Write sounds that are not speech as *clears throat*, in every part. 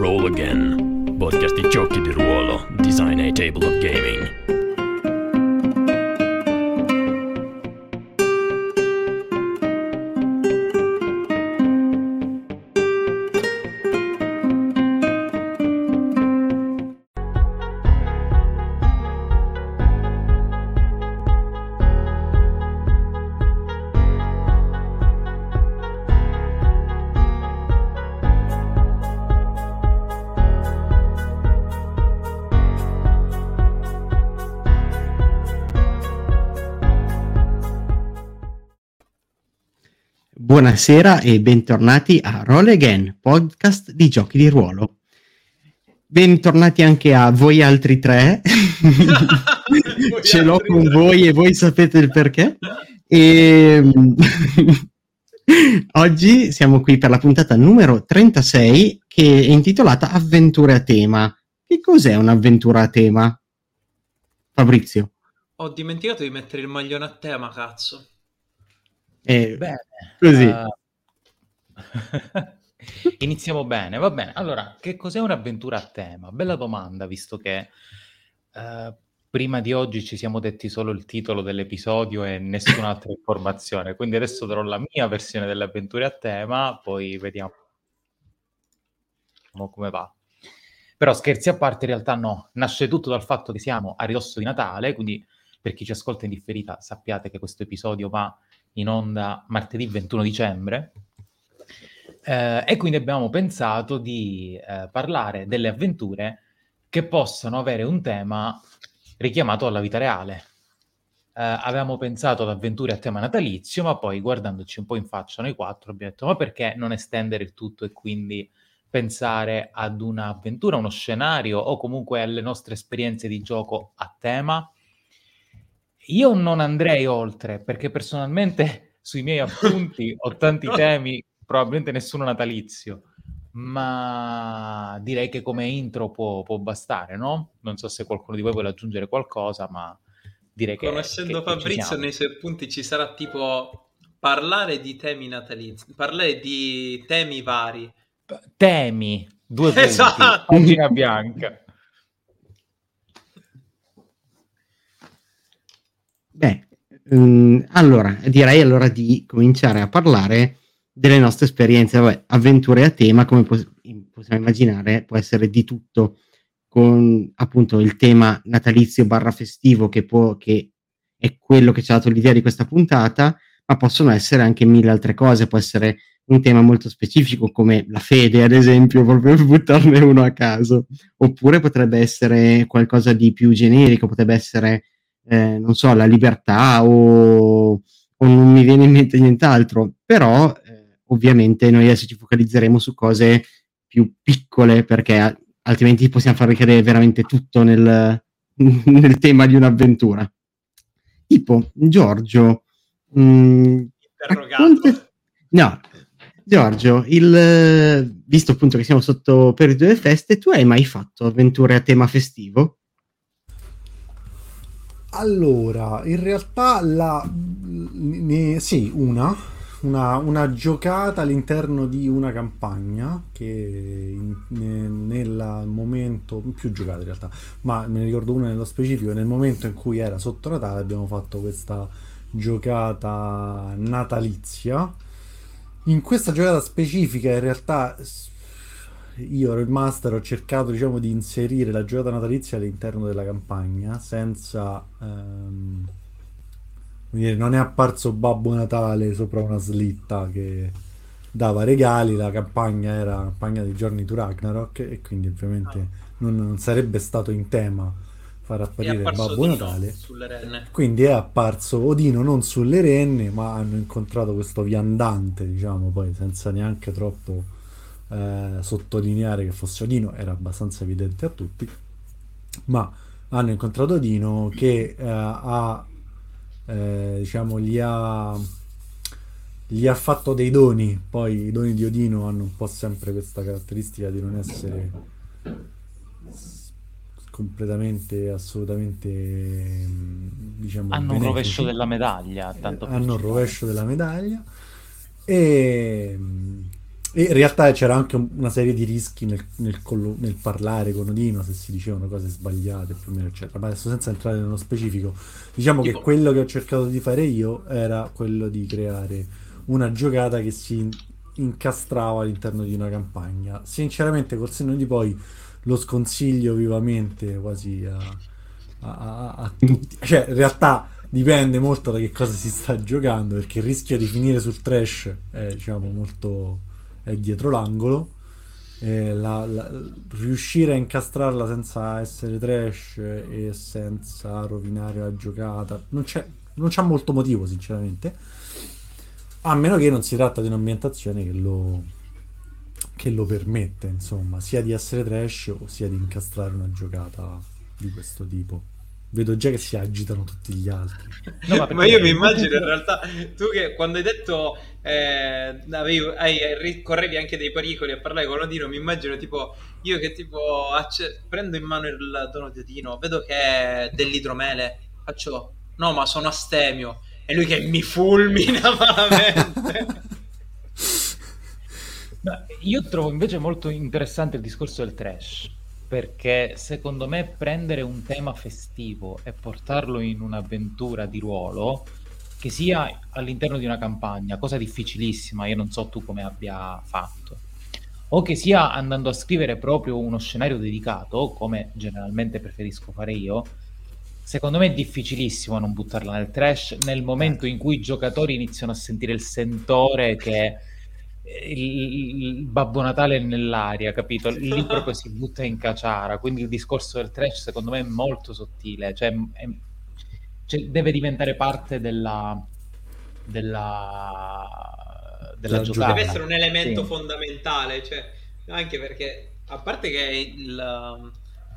Roll Again, podcast di giochi di ruolo, design a table of gaming. Buonasera e bentornati a Roll Again, podcast di giochi di ruolo. Bentornati anche a voi altri tre. *laughs* *laughs* Ce l'ho con tre. voi e voi sapete il perché. E... *laughs* Oggi siamo qui per la puntata numero 36 che è intitolata Avventure a tema. Che cos'è un'avventura a tema? Fabrizio. Ho dimenticato di mettere il maglione a tema, cazzo. Eh, bene. Così. Uh... *laughs* Iniziamo bene, va bene. Allora, che cos'è un'avventura a tema? Bella domanda, visto che uh, prima di oggi ci siamo detti solo il titolo dell'episodio e nessun'altra *laughs* informazione. Quindi adesso darò la mia versione delle avventure a tema, poi vediamo come va. Però scherzi a parte, in realtà no. Nasce tutto dal fatto che siamo a ridosso di Natale, quindi per chi ci ascolta in differita sappiate che questo episodio va in onda martedì 21 dicembre. Eh, e quindi abbiamo pensato di eh, parlare delle avventure che possano avere un tema richiamato alla vita reale. Eh, avevamo pensato ad avventure a tema natalizio, ma poi guardandoci un po' in faccia noi quattro abbiamo detto ma perché non estendere il tutto e quindi pensare ad un'avventura, uno scenario o comunque alle nostre esperienze di gioco a tema? Io non andrei oltre, perché personalmente *laughs* sui miei appunti ho tanti *laughs* temi, probabilmente nessuno natalizio, ma direi che come intro può, può bastare, no? Non so se qualcuno di voi vuole aggiungere qualcosa, ma direi che... Conoscendo che, Fabrizio, che nei suoi appunti ci sarà tipo parlare di temi natalizi, parlare di temi vari. Temi, due punti, esatto. pagina bianca. *laughs* Beh, um, allora direi allora di cominciare a parlare delle nostre esperienze, vabbè, avventure a tema, come pos- possiamo immaginare, può essere di tutto, con appunto il tema natalizio barra festivo che, può, che è quello che ci ha dato l'idea di questa puntata, ma possono essere anche mille altre cose, può essere un tema molto specifico come la fede, ad esempio, proprio per *laughs* buttarne uno a caso, oppure potrebbe essere qualcosa di più generico, potrebbe essere eh, non so, la libertà o, o, non mi viene in mente nient'altro, però eh, ovviamente noi adesso ci focalizzeremo su cose più piccole perché altrimenti possiamo far ricadere veramente tutto nel, *laughs* nel tema di un'avventura. Tipo, Giorgio, mh, mm, racconta... no, Giorgio, il, visto appunto che siamo sotto periodo delle feste, tu hai mai fatto avventure a tema festivo? Allora, in realtà la... Ne, sì, una, una, una, giocata all'interno di una campagna che in, ne, nel momento, più giocate in realtà, ma ne ricordo una nello specifico, nel momento in cui era sotto Natale abbiamo fatto questa giocata natalizia. In questa giocata specifica in realtà io ero il master, ho cercato diciamo di inserire la giocata natalizia all'interno della campagna senza... Ehm, non è apparso Babbo Natale sopra una slitta che dava regali, la campagna era la campagna dei giorni to Ragnarok e quindi ovviamente ah. non, non, sarebbe stato in tema far apparire Babbo Odino Natale. Quindi è apparso Odino non sulle renne, ma hanno incontrato questo viandante, diciamo, poi senza neanche troppo eh, sottolineare che fosse Odino era abbastanza evidente a tutti, ma hanno incontrato Odino che eh, ha, eh, diciamo, gli ha, gli ha fatto dei doni, poi i doni di Odino hanno un po' sempre questa caratteristica di non essere completamente, assolutamente, diciamo, hanno un rovescio della medaglia, tanto hanno un rovescio della medaglia. E E in realtà c'era anche un- una serie di rischi nel, nel collo- nel parlare con Odino se si dicevano cose sbagliate, più o meno, eccetera. Ma adesso senza entrare nello specifico, diciamo che Tipo- quello che ho cercato di fare io era quello di creare una giocata che si in- incastrava all'interno di una campagna. Sinceramente, col senno di poi lo sconsiglio vivamente quasi a, a- a- a tutti. *laughs* Cioè, in realtà dipende molto da che cosa si sta giocando, perché il rischio di finire sul trash è, diciamo, molto è dietro l'angolo. La- la- riuscire a incastrarla senza essere trash e senza rovinare la giocata non c'è, non c'ha molto motivo, sinceramente. A meno che non si tratta di un'ambientazione che lo, che lo permette, insomma, sia di essere trash o sia di incastrare una giocata di questo tipo. Vedo già che si agitano tutti gli altri. No, ma *laughs* ma, io mi immagino in realtà tu che quando hai detto eh, avevi- hai- correvi anche dei pericoli a parlare con Odino mi immagino tipo io che tipo acce- prendo in mano il dono di Odino vedo che è dell'idromele faccio no ma sono astemio. E lui che mi fulmina *laughs* malamente. Io trovo invece molto interessante il discorso del trash, perché secondo me prendere un tema festivo e portarlo in un'avventura di ruolo, che sia all'interno di una campagna, cosa difficilissima, io non so tu come abbia fatto, o che sia andando a scrivere proprio uno scenario dedicato, come generalmente preferisco fare io, secondo me è difficilissimo non buttarla nel trash nel momento in cui i giocatori iniziano a sentire il sentore che eh, il, il Babbo Natale è nell'aria, capito? Lì proprio si butta in caciara, quindi il discorso del trash secondo me è molto sottile, cioè, è- cioè, deve diventare parte della, della, della Della giocata. deve essere un elemento Sì. fondamentale, cioè, anche perché a parte che il,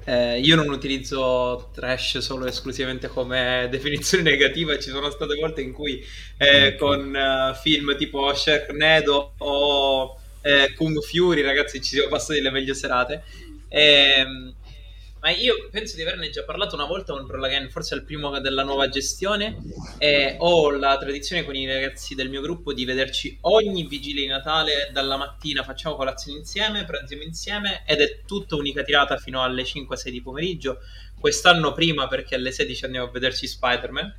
eh, io non utilizzo trash solo e esclusivamente come definizione *laughs* negativa, ci sono state volte in cui eh, Ok. con eh, film tipo Sharknado o eh, Kung Fury, ragazzi, ci siamo passati le meglio serate. Ehm, ma io penso di averne già parlato una volta con Roll Again, forse al primo della nuova gestione. E ho la tradizione con i ragazzi del mio gruppo di vederci ogni vigilia di Natale dalla mattina, facciamo colazione insieme, pranziamo insieme ed è tutta unica tirata fino alle 5-6 di pomeriggio. Quest'anno prima perché alle 16 andiamo a vederci Spider-Man.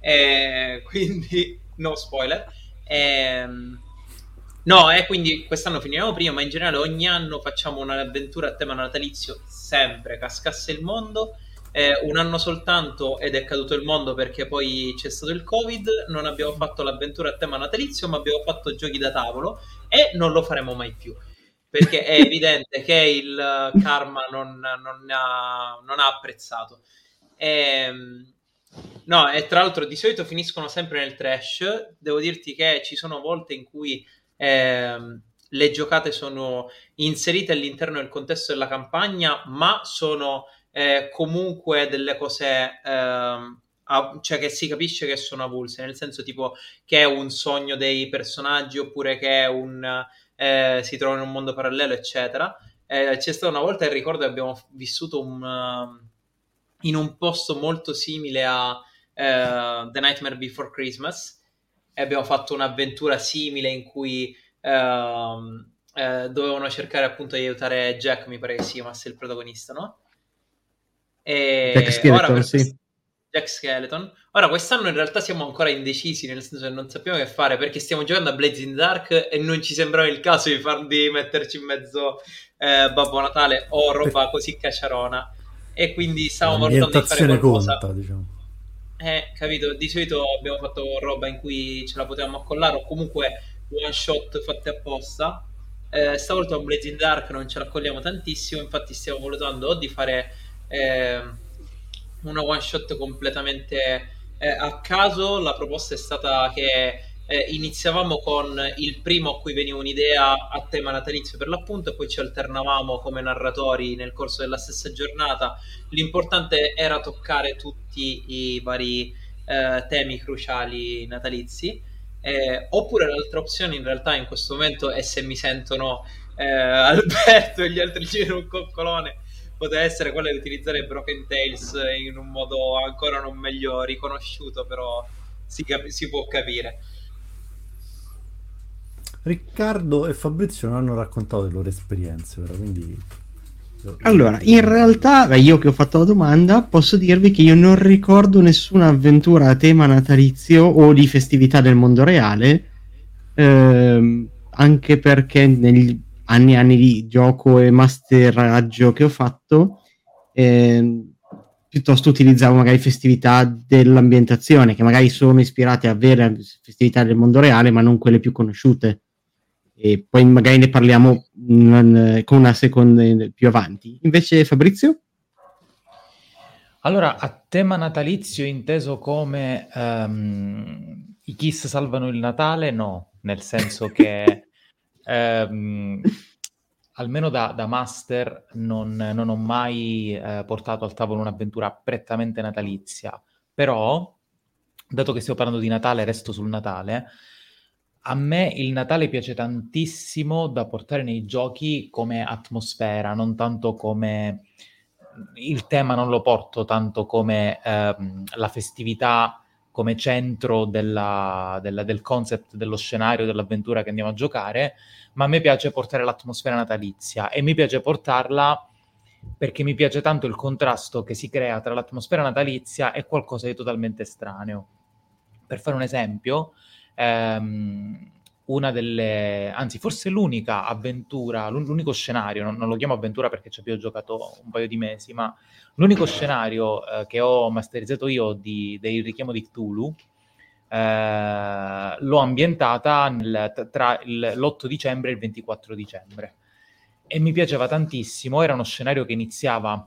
E quindi no spoiler. Ehm, No, e quindi quest'anno finiamo prima, ma in generale ogni anno facciamo un'avventura a tema natalizio, sempre cascasse il mondo. Eh, un anno soltanto ed è caduto il mondo perché poi c'è stato il Covid, non abbiamo fatto l'avventura a tema natalizio, ma abbiamo fatto giochi da tavolo e non lo faremo mai più. Perché è *laughs* evidente che il karma non, non ha, non ha apprezzato. Ehm, no, e tra l'altro di solito finiscono sempre nel trash. Devo dirti che ci sono volte in cui ehm, le giocate sono inserite all'interno del contesto della campagna, ma sono eh, comunque delle cose, ehm, a- cioè che si capisce che sono avulse, nel senso tipo che è un sogno dei personaggi oppure che un, eh, si trova in un mondo parallelo, eccetera. Eh, c'è stata una volta, il ricordo, che abbiamo vissuto un, um, in un posto molto simile a eh, The Nightmare Before Christmas abbiamo fatto un'avventura simile in cui ehm, eh, dovevano cercare appunto di aiutare Jack, mi pare che si chiamasse il protagonista, no? E Jack Skeleton, sì. quest- Jack Skeleton. Ora, quest'anno in realtà siamo ancora indecisi, nel senso che non sappiamo che fare perché stiamo giocando a the Dark e non ci sembrava il caso di, far, di metterci in mezzo eh, Babbo Natale o roba così cacciarona. E quindi stavamo valutando di fare qualcosa. conta, diciamo. Eh, capito, di solito abbiamo fatto roba in cui ce la potevamo accollare o comunque one shot fatte apposta. Eh, stavolta con Blazing Dark non ce la accogliamo tantissimo, infatti stiamo valutando o di fare ehm, una one shot completamente eh, a caso. La proposta è stata che eh, iniziavamo con il primo a cui veniva un'idea a tema natalizio per l'appunto e poi ci alternavamo come narratori nel corso della stessa giornata. L'importante era toccare tutti i vari eh, temi cruciali natalizi. Eh, oppure l'altra opzione in realtà in questo momento è se mi sentono eh, *laughs* Alberto e gli altri girano un coccolone poteva essere quella di utilizzare Broken Tales in un modo ancora non meglio riconosciuto però si, cap- si può capire Riccardo e Fabrizio non hanno raccontato le loro esperienze, però, quindi... Allora, in realtà, beh, io che ho fatto la domanda, posso dirvi che io non ricordo nessuna avventura a tema natalizio o di festività del mondo reale, ehm, anche perché negli anni e anni di gioco e masteraggio che ho fatto, ehm, piuttosto utilizzavo magari festività dell'ambientazione, che magari sono ispirate a vere festività del mondo reale, ma non quelle più conosciute. E poi magari ne parliamo mm, con una seconda più avanti. Invece, Fabrizio? Allora, a tema natalizio inteso come um, i Kiss salvano il Natale, no, nel senso che um, *laughs* almeno da, da master non, non, ho mai eh, portato al tavolo un'avventura prettamente natalizia, però, dato che stiamo parlando di Natale, resto sul Natale, a me il Natale piace tantissimo da portare nei giochi come atmosfera, non tanto come... Il tema non lo porto tanto come ehm, la festività come centro della, della, del concept dello scenario, dell'avventura che andiamo a giocare, ma a me piace portare l'atmosfera natalizia e mi piace portarla perché mi piace tanto il contrasto che si crea tra l'atmosfera natalizia e qualcosa di totalmente estraneo. Per fare un esempio, ehm, una delle, anzi forse l'unica avventura, l'unico scenario, non, non, lo chiamo avventura perché ci abbiamo giocato un paio di mesi, ma l'unico scenario eh, che ho masterizzato io di, del richiamo di Cthulhu eh, l'ho ambientata nel, tra il, l'8 dicembre e il 24 dicembre. E mi piaceva tantissimo, era uno scenario che iniziava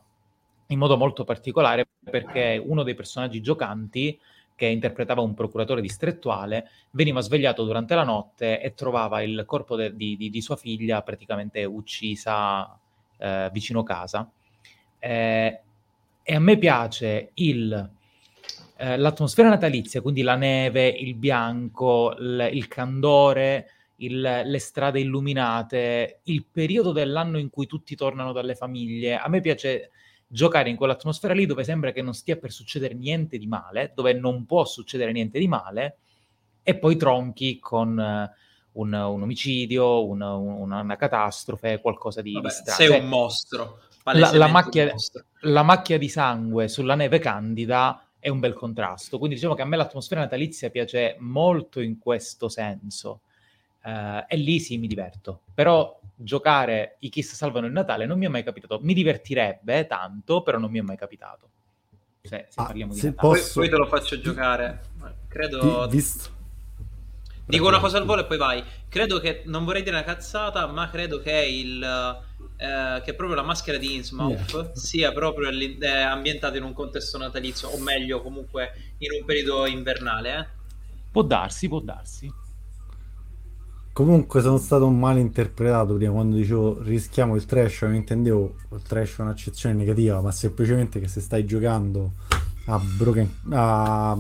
in modo molto particolare perché uno dei personaggi giocanti che interpretava un procuratore distrettuale, veniva svegliato durante la notte e trovava il corpo de- di, di, di, sua figlia praticamente uccisa eh, vicino casa. Eh, e a me piace il eh, l'atmosfera natalizia, quindi la neve, il bianco, l- il candore, il, le strade illuminate, il periodo dell'anno in cui tutti tornano dalle famiglie. A me piace giocare in quell'atmosfera lì dove sembra che non stia per succedere niente di male, dove non può succedere niente di male, e poi tronchi con uh, un, un, omicidio, un, un, una catastrofe, qualcosa di, Vabbè, di strano. Sei cioè, un mostro. La, la, macchia, la macchia di sangue sulla neve candida è un bel contrasto. Quindi diciamo che a me l'atmosfera natalizia piace molto in questo senso. Uh, e lì sì mi diverto. Però giocare i Kiss salvano il Natale non mi è mai capitato. Mi divertirebbe tanto, però non mi è mai capitato. Se, se ah, parliamo di se Natale. Posso... Poi, poi, te lo faccio giocare. Credo... Visto... Dico una cosa al volo e poi vai. Credo che, non vorrei dire una cazzata, ma credo che il eh, che proprio la maschera di Innsmouth yeah. sia proprio eh, ambientata in un contesto natalizio, o meglio, comunque in un periodo invernale. Eh? Può darsi, può darsi. Comunque sono stato mal interpretato prima quando dicevo rischiamo il trash, non intendevo il trash è un'accezione negativa, ma semplicemente che se stai giocando a Broken a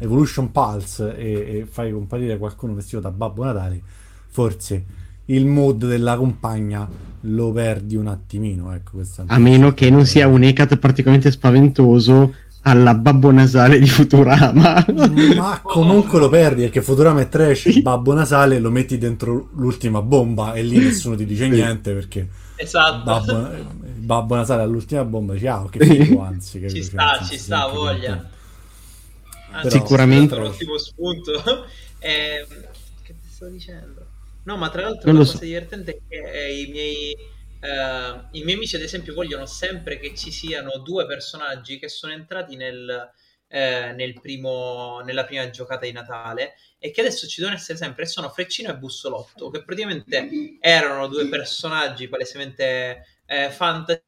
Evolution Pulse e, e fai comparire qualcuno vestito da Babbo Natale, forse il mood della compagna lo perdi un attimino. Ecco, a meno che non sia un Ecat particolarmente spaventoso alla babbo nasale di Futurama. Ma *laughs* comunque lo perdi perché Futurama è trash, il babbo nasale lo metti dentro l'ultima bomba e lì nessuno ti dice niente perché esatto. babbo, babbo nasale all'ultima bomba, ciao, che figo anzi. Che ci sta, ci sta, voglia. Anzi, Sicuramente. Un ottimo spunto. *laughs* eh, che ti sto dicendo? No, ma tra l'altro la cosa so. divertente è che eh, i miei, eh, i miei amici, ad esempio, vogliono sempre che ci siano due personaggi che sono entrati nel, eh, nel primo, nella prima giocata di Natale e che adesso ci devono essere sempre, sono Freccino e Bussolotto, che praticamente erano due personaggi palesemente eh, fantasy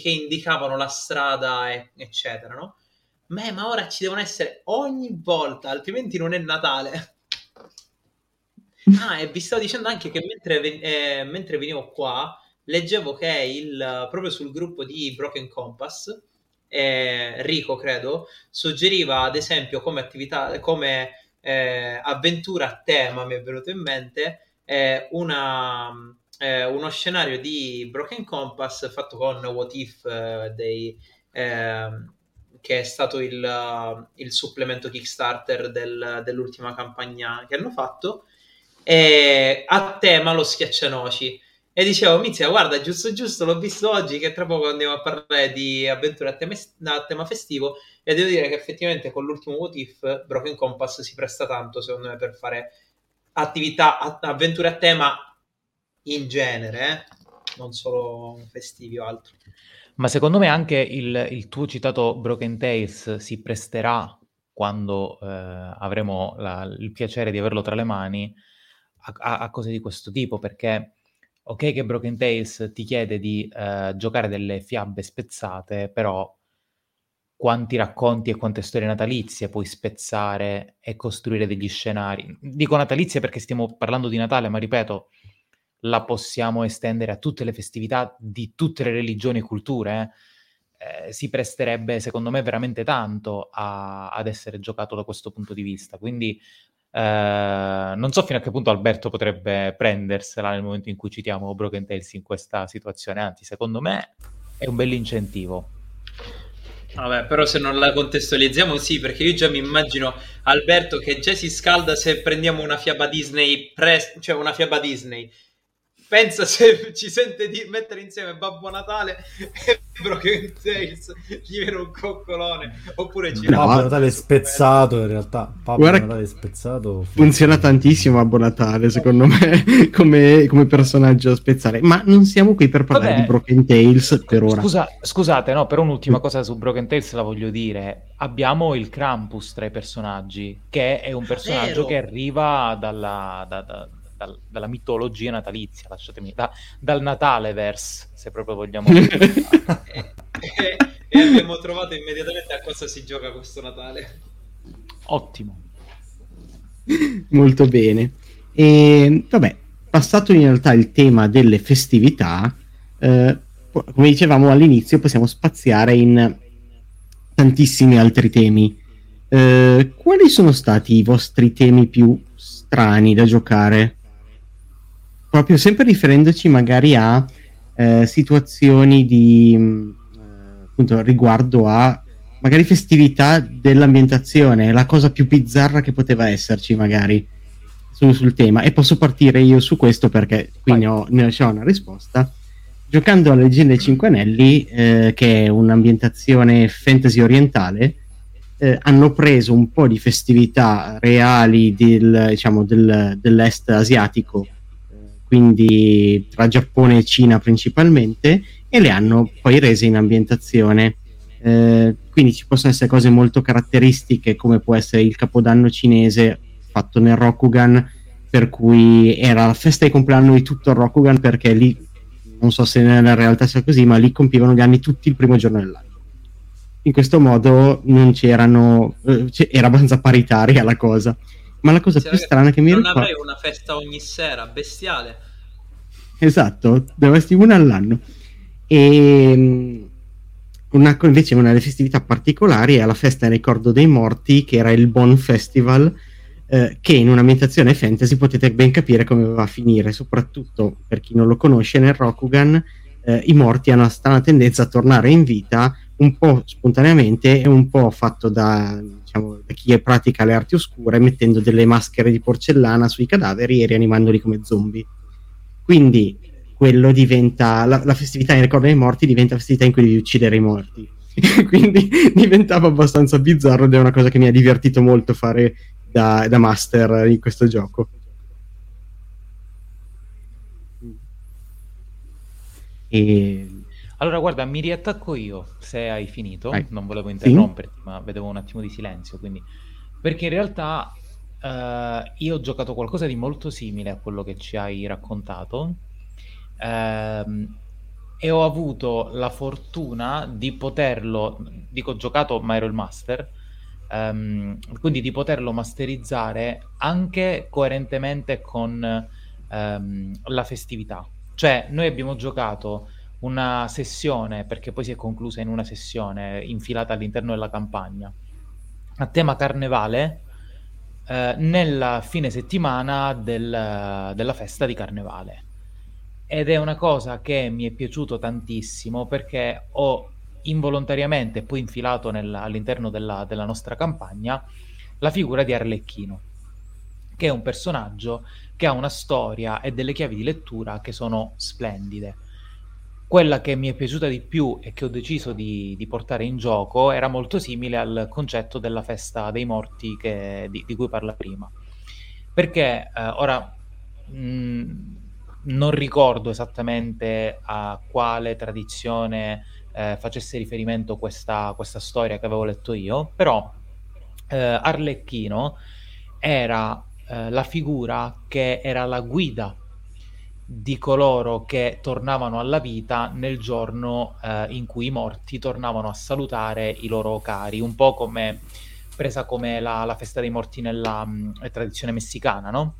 che indicavano la strada, e, eccetera, no? Ma, ma ora ci devono essere ogni volta, altrimenti non è Natale. Ah, e vi stavo dicendo anche che mentre, eh, mentre venivo qua, leggevo che il, proprio sul gruppo di Broken Compass, eh, Rico credo, suggeriva ad esempio come attività, come eh, avventura a tema, mi è venuto in mente, eh, una, eh, uno scenario di Broken Compass fatto con What If eh, dei, ehm, che è stato il, il supplemento Kickstarter del, dell'ultima campagna che hanno fatto, e a tema lo schiaccianoci. E dicevo, Mizia, guarda, giusto giusto, l'ho visto oggi che tra poco andiamo a parlare di avventure a tema, a tema festivo e devo dire che effettivamente con l'ultimo What Broken Compass si presta tanto, secondo me, per fare attività, avventure a tema in genere, eh? non solo festivi o altro. Ma secondo me anche il, il tuo citato Broken Tales si presterà quando eh, avremo la, il piacere di averlo tra le mani a, a, a, cose di questo tipo, perché ok che Broken Tales ti chiede di eh, giocare delle fiabe spezzate, però quanti racconti e quante storie natalizie puoi spezzare e costruire degli scenari. Dico natalizie perché stiamo parlando di Natale, ma ripeto, la possiamo estendere a tutte le festività di tutte le religioni e culture, eh? Eh, si presterebbe secondo me veramente tanto a, ad essere giocato da questo punto di vista. Quindi eh, non so fino a che punto Alberto potrebbe prendersela nel momento in cui citiamo Broken Tales in questa situazione, anzi secondo me è un bel incentivo. Vabbè, però se non la contestualizziamo, sì, perché io già mi immagino Alberto che già si scalda se prendiamo una fiaba Disney, pre- cioè una fiaba Disney pensa se ci sente di mettere insieme Babbo Natale e Broken Tales gli viene un coccolone oppure ci no, Babbo Natale spezzato in realtà. Babbo Guarda, Natale spezzato funziona tantissimo Babbo Natale secondo me *laughs* come, come, personaggio spezzare. Ma non siamo qui per parlare Vabbè, di Broken Tales per ora. Scusa, scusate no però un'ultima cosa su Broken Tales la voglio dire. Abbiamo il Krampus tra i personaggi che è un personaggio Vero. che arriva dalla, da, da dal, dalla mitologia natalizia, lasciatemi, da, dal Natale verse, se proprio vogliamo dire. *laughs* e, e, e abbiamo trovato immediatamente a cosa si gioca questo Natale. Ottimo. Molto bene. E vabbè, passato in realtà il tema delle festività, eh, come dicevamo all'inizio, possiamo spaziare in tantissimi altri temi. Eh, quali sono stati i vostri temi più strani da giocare? Proprio sempre riferendoci magari a eh, situazioni di mm, eh, appunto riguardo a magari festività dell'ambientazione, la cosa più bizzarra che poteva esserci magari sul, sul tema. E posso partire io su questo perché qui ne ho, ne ho, una risposta. Giocando a Leggende dei Cinque Anelli eh, che è un'ambientazione fantasy orientale eh, hanno preso un po' di festività reali del, diciamo, del, dell'est asiatico quindi tra Giappone e Cina principalmente, e le hanno poi rese in ambientazione. Eh, quindi ci possono essere cose molto caratteristiche come può essere il capodanno cinese fatto nel Rokugan, per cui era la festa di compleanno di tutto il Rokugan perché lì, non so se nella realtà sia così, ma lì compivano gli anni tutti il primo giorno dell'anno. In questo modo non c'erano, eh, era abbastanza paritaria la cosa. Ma la cosa più strana che mi ricordo... Non avrei una festa ogni sera, bestiale. Esatto, dovresti una all'anno. E mm, una, invece una delle festività particolari è la festa in ricordo dei morti, che era il Bon Festival, eh, che in un'ambientazione fantasy potete ben capire come va a finire, soprattutto per chi non lo conosce, nel Rokugan eh, i morti hanno una strana tendenza a tornare in vita un po' spontaneamente e un po' fatto da diciamo, da chi pratica le arti oscure, mettendo delle maschere di porcellana sui cadaveri e rianimandoli come zombie. Quindi quello diventa la, la festività in ricordo dei morti diventa la festività in cui devi uccidere i morti. *laughs* Quindi diventava abbastanza bizzarro ed è una cosa che mi ha divertito molto fare da, da master in questo gioco. E allora, guarda, mi riattacco io, se hai finito. Vai. Non volevo interromperti, sì? ma vedevo un attimo di silenzio, quindi... Perché in realtà uh, io ho giocato qualcosa di molto simile a quello che ci hai raccontato uh, e ho avuto la fortuna di poterlo... Dico giocato, ma ero il master. Um, quindi di poterlo masterizzare anche coerentemente con um, la festività. Cioè, noi abbiamo giocato una sessione, perché poi si è conclusa in una sessione infilata all'interno della campagna, a tema carnevale, eh, nella fine settimana del, della festa di carnevale. Ed è una cosa che mi è piaciuto tantissimo perché ho involontariamente poi infilato nel, all'interno della, della nostra campagna la figura di Arlecchino, che è un personaggio che ha una storia e delle chiavi di lettura che sono splendide. Quella che mi è piaciuta di più e che ho deciso di, di portare in gioco era molto simile al concetto della festa dei morti che, di, di, cui parla prima. Perché eh, ora mh, mm, non ricordo esattamente a quale tradizione eh, facesse riferimento questa, questa, storia che avevo letto io, però eh, Arlecchino era eh, la figura che era la guida di coloro che tornavano alla vita nel giorno eh, in cui i morti tornavano a salutare i loro cari, un po' come presa come la, la festa dei morti nella mh, mm, tradizione messicana, no?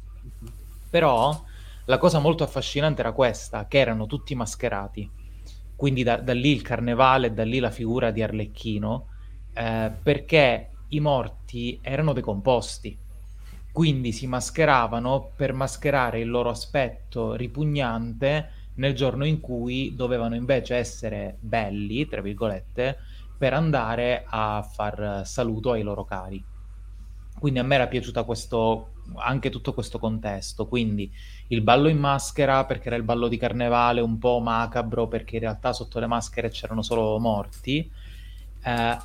Però la cosa molto affascinante era questa, che erano tutti mascherati quindi da, da, lì il carnevale, da lì la figura di Arlecchino, eh, perché i morti erano decomposti, quindi si mascheravano per mascherare il loro aspetto ripugnante nel giorno in cui dovevano invece essere belli, tra virgolette, per andare a far saluto ai loro cari. Quindi a me era piaciuta questo, anche tutto questo contesto, quindi il ballo in maschera perché era il ballo di carnevale un po' macabro perché in realtà sotto le maschere c'erano solo morti eh,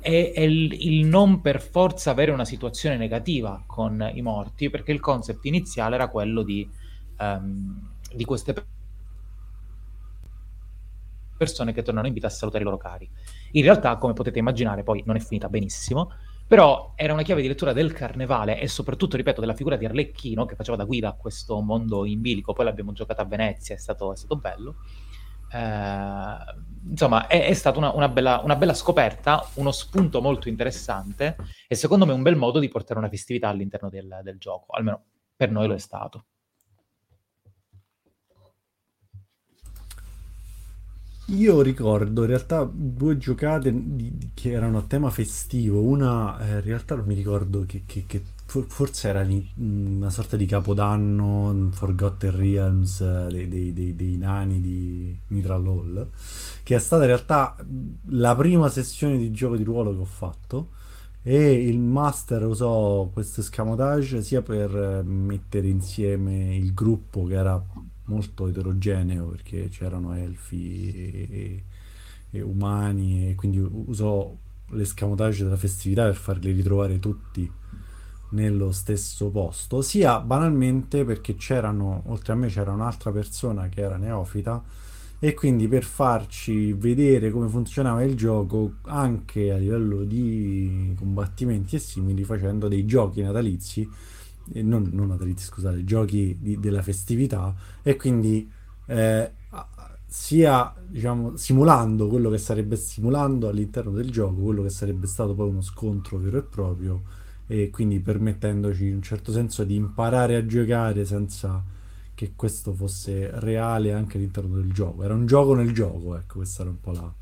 e, e il, il, non per forza avere una situazione negativa con i morti perché il concept iniziale era quello di, um, di queste persone che tornano in vita a salutare i loro cari. In realtà, come potete immaginare, poi non è finita benissimo però era una chiave di lettura del carnevale e soprattutto, ripeto, della figura di Arlecchino che faceva da guida a questo mondo in bilico. Poi l'abbiamo giocata a Venezia, è stato, è stato bello. Eh, insomma, è, è stata una, una, bella, una, bella, scoperta, uno spunto molto interessante e secondo me un bel modo di portare una festività all'interno del, del gioco. Almeno per noi lo è stato. Io ricordo in realtà due giocate che erano a tema festivo. Una eh, in realtà non mi ricordo che, che- che forse era ni- una sorta di capodanno, Forgotten Realms eh, dei, dei- dei- dei nani di Mitral Hall, che è stata in realtà la prima sessione di gioco di ruolo che ho fatto. E il master usò questo escamotage sia per eh, mettere insieme il gruppo che era molto eterogeneo perché c'erano elfi e, e, e umani e quindi usò l'escamotage della festività per farli ritrovare tutti nello stesso posto, sia banalmente perché c'erano, oltre a me c'era un'altra persona che era neofita e quindi per farci vedere come funzionava il gioco anche a livello di combattimenti e simili facendo dei giochi natalizi non, non natalizi, scusate, giochi di, della festività e quindi eh, sia diciamo, simulando quello che sarebbe simulando all'interno del gioco quello che sarebbe stato poi uno scontro vero e proprio e quindi permettendoci in un certo senso di imparare a giocare senza che questo fosse reale anche all'interno del gioco. Era un gioco nel gioco ecco questa era un po' la,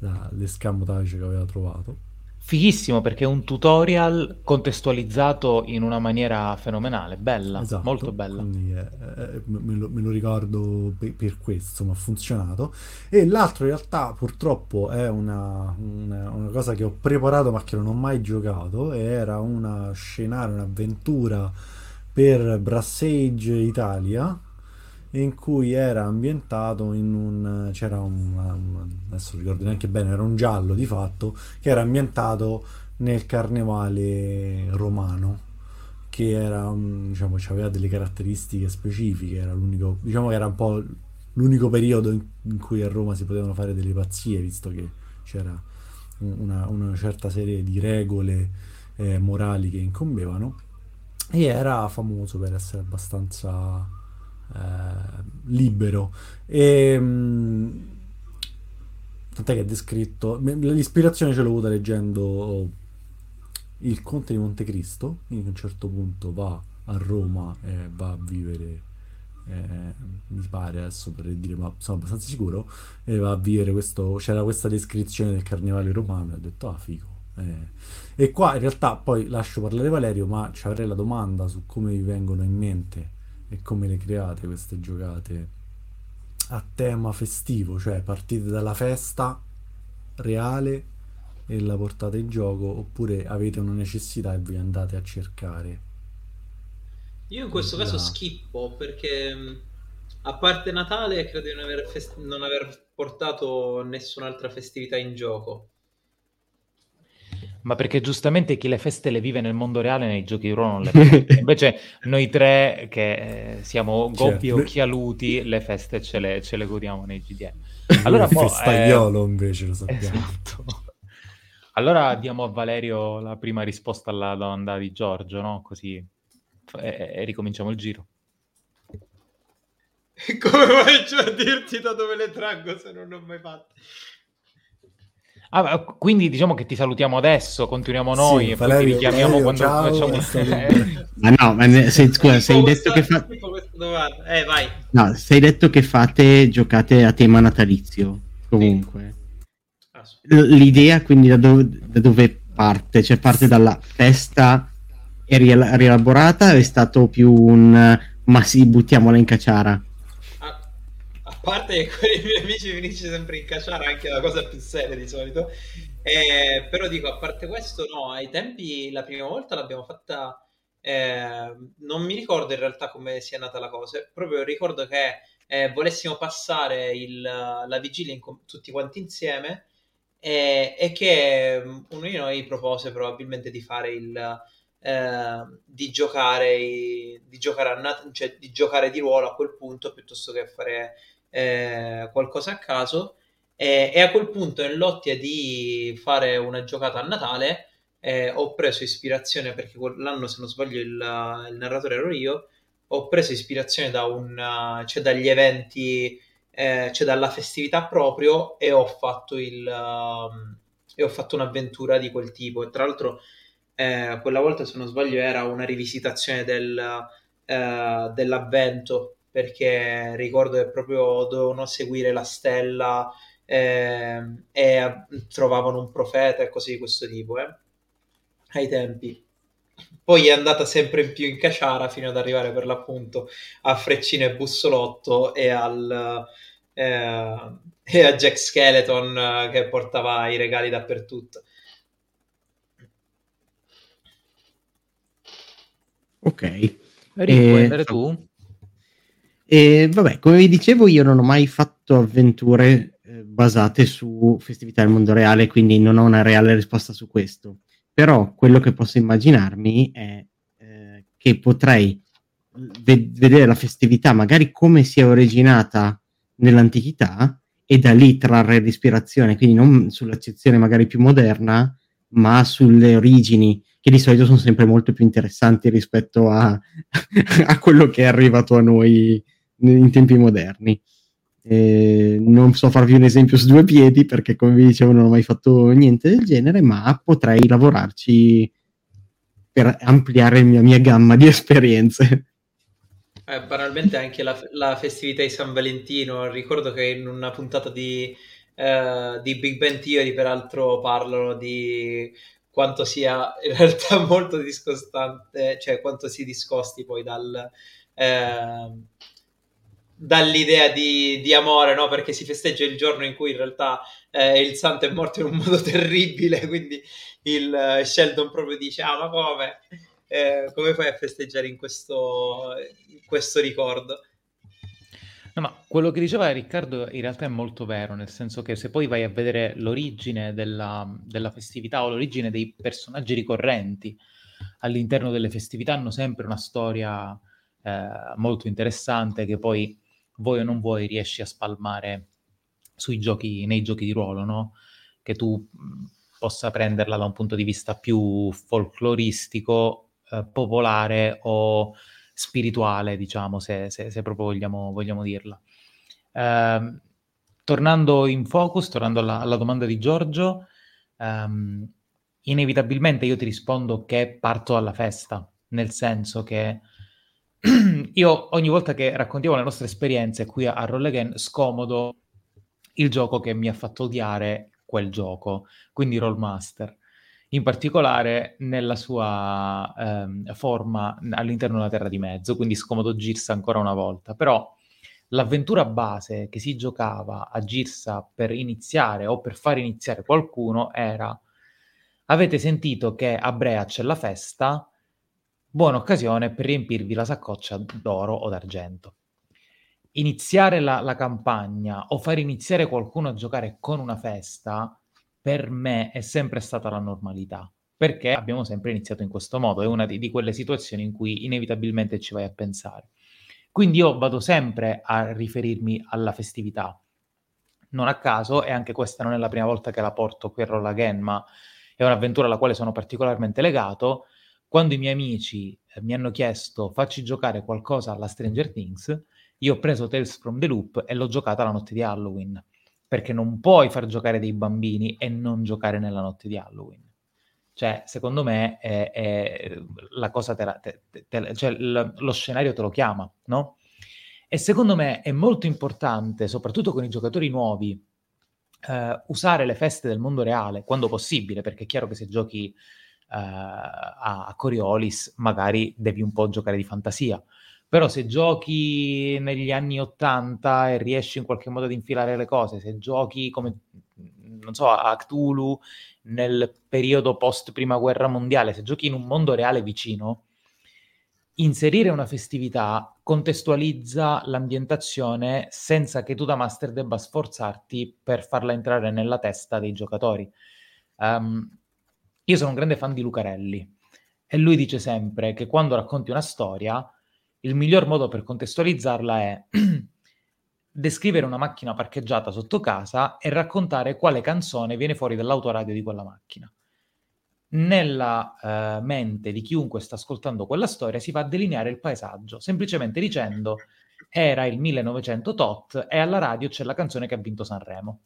la, l'escamotage che aveva trovato Fighissimo perché è un tutorial contestualizzato in una maniera fenomenale, bella, esatto, molto bella. Eh, eh, me, lo, me, lo, ricordo per, per questo, ma ha funzionato. E l'altro in realtà purtroppo è una, una, una, cosa che ho preparato ma che non ho mai giocato, era una scenario, un'avventura per Brassage Italia in cui era ambientato in un c'era un, adesso ricordo neanche bene era un giallo di fatto che era ambientato nel carnevale romano che era diciamo aveva delle caratteristiche specifiche era l'unico diciamo che era un po' l'unico periodo in, cui a Roma si potevano fare delle pazzie visto che c'era una, una certa serie di regole eh, morali che incombevano e era famoso per essere abbastanza libero. E, mh, mm, tant'è che è descritto. L'ispirazione ce l'ho avuta leggendo Il Conte di Montecristo. Quindi a un certo punto va a Roma e va a vivere. Eh, mi pare adesso per dire, ma sono abbastanza sicuro. E va a vivere questo. C'era questa descrizione del carnevale romano. E ho detto, ah, figo. Eh. E qua in realtà poi lascio parlare Valerio, ma ci avrei la domanda su come vi vengono in mente e come le create queste giocate a tema festivo, cioè partite dalla festa reale e la portate in gioco oppure avete una necessità e vi andate a cercare? Io in questo caso La- schippo perché a parte Natale credo di non aver, fest- non aver portato nessun'altra festività in gioco. Ma perché giustamente chi le feste le vive nel mondo reale, nei giochi di ruolo non le vive. *laughs* Invece noi tre, che eh, siamo gobbi Certo. occhialuti, le feste ce le, ce le godiamo nei GDR. Allora, il mo, festaiolo invece lo sappiamo. Esatto. Allora diamo a Valerio la prima risposta alla domanda di Giorgio, no? Così e, e ricominciamo il giro. *laughs* Come faccio a dirti da dove le traggo se non ne ho mai fatte? Ah, quindi diciamo che ti salutiamo adesso, continuiamo noi Sì, e poi Valerio, ti richiamiamo Valerio, quando ciao, facciamo è stato un Eh, Ma no, ma ne- se- scusa, se hai Schippo detto che fa... Eh, vai. No, se hai detto che fate, giocate a tema natalizio, comunque. L- L'idea quindi da, dove- da dove parte? Cioè parte dalla festa riel- rielaborata o è stato più un ma sì, buttiamola in cacciara? Parte che con i miei amici finisce sempre in cacciare anche la cosa più seria di solito. Eh, però dico, a parte questo, no, ai tempi la prima volta l'abbiamo fatta. eh, non mi ricordo in realtà come sia nata la cosa, proprio ricordo che eh, volessimo passare il- la vigilia com- tutti quanti insieme e, e che mm, uno di noi propose probabilmente di fare il eh, di giocare di giocare a cioè di giocare di ruolo a quel punto piuttosto che fare eh, qualcosa a caso e, e a quel punto nell'ottica di fare una giocata a Natale eh, ho preso ispirazione perché quell'anno se non sbaglio il, il narratore ero io ho preso ispirazione da un, cioè dagli eventi eh, cioè dalla festività proprio e ho fatto il um, e ho fatto un'avventura di quel tipo. E tra l'altro eh, quella volta se non sbaglio era una rivisitazione del, eh, dell'avvento perché ricordo che proprio dovevano seguire la stella eh, e trovavano un profeta e cose di questo tipo eh, ai tempi poi è andata sempre in più in caciara fino ad arrivare per l'appunto a Freccino e Bussolotto e al eh, e a Jack Skeleton eh, che portava i regali dappertutto Ok. Rico, Eh, vuoi andare tu? E vabbè, come vi dicevo, io non ho mai fatto avventure eh, basate su festività del mondo reale, quindi non ho una reale risposta su questo. Però quello che posso immaginarmi è eh, che potrei ve- vedere la festività magari come si è originata nell'antichità e da lì trarre l'ispirazione, quindi non sull'accezione magari più moderna, ma sulle origini, che di solito sono sempre molto più interessanti rispetto a, *laughs* a quello che è arrivato a noi in tempi moderni. Eh, non so farvi un esempio su due piedi perché, come vi dicevo, non ho mai fatto niente del genere, ma potrei lavorarci per ampliare la mia, mia gamma di esperienze. Eh, banalmente anche la, la festività di San Valentino, ricordo che in una puntata di, eh, di Big Bang Theory peraltro parlano di quanto sia in realtà *laughs* molto discostante, cioè quanto si discosti poi dal, eh, dall'idea di, di amore, no? Perché si festeggia il giorno in cui in realtà eh, il santo è morto in un *laughs* modo terribile, quindi il eh, Sheldon proprio dice, ah ma come? Eh, come fai a festeggiare in questo, in questo ricordo? No, ma quello che diceva Riccardo in realtà è molto vero, nel senso che se poi vai a vedere l'origine della, della festività o l'origine dei personaggi ricorrenti all'interno delle festività hanno sempre una storia eh, molto interessante che poi vuoi o non vuoi riesci a spalmare giochi, nei giochi di ruolo, no? Che tu possa prenderla da un punto di vista più folcloristico, eh, popolare o spirituale, diciamo, se, se, se proprio vogliamo, vogliamo dirla. Eh, tornando in focus, tornando alla, alla domanda di Giorgio, ehm, inevitabilmente io ti rispondo che parto dalla festa, nel senso che *clears throat* io ogni volta che raccontiamo le nostre esperienze qui a, Roll Again scomodo il gioco che mi ha fatto odiare quel gioco, quindi Rollmaster in particolare nella sua ehm, forma all'interno della Terra di Mezzo, quindi scomodo Girs ancora una volta, però l'avventura base che si giocava a Girsa per iniziare o per far iniziare qualcuno era avete sentito che a Brea c'è la festa, buona occasione per riempirvi la saccoccia d'oro o d'argento. Iniziare la, la campagna o far iniziare qualcuno a giocare con una festa, per me è sempre stata la normalità perché abbiamo sempre iniziato in questo modo, è una di, di, quelle situazioni in cui inevitabilmente ci vai a pensare. Quindi io vado sempre a riferirmi alla festività. Non a caso, e anche questa non è la prima volta che la porto qui a Roll Again, ma è un'avventura alla quale sono particolarmente legato. Quando i miei amici eh, mi hanno chiesto facci giocare qualcosa alla Stranger Things, io ho preso Tales from the Loop e l'ho giocata la notte di Halloween, perché non puoi far giocare dei bambini e non giocare nella notte di Halloween. Cioè, secondo me, è, è la cosa te la, te, te, cioè, l- lo scenario te lo chiama, no? E secondo me è molto importante, soprattutto con i giocatori nuovi, eh, usare le feste del mondo reale quando possibile, perché è chiaro che se giochi a, Coriolis magari devi un po' giocare di fantasia. Però se giochi negli anni 80 e riesci in qualche modo ad infilare le cose, se giochi come, non so, a Cthulhu nel periodo post prima guerra mondiale, se giochi in un mondo reale vicino, inserire una festività contestualizza l'ambientazione senza che tu da master debba sforzarti per farla entrare nella testa dei giocatori. Um, io sono un grande fan di Lucarelli e lui dice sempre che quando racconti una storia, il miglior modo per contestualizzarla è *clears throat* descrivere una macchina parcheggiata sotto casa e raccontare quale canzone viene fuori dall'autoradio di quella macchina. Nella eh, mente di chiunque sta ascoltando quella storia si va a delineare il paesaggio, semplicemente dicendo era il 1900 tot e alla radio c'è la canzone che ha vinto Sanremo,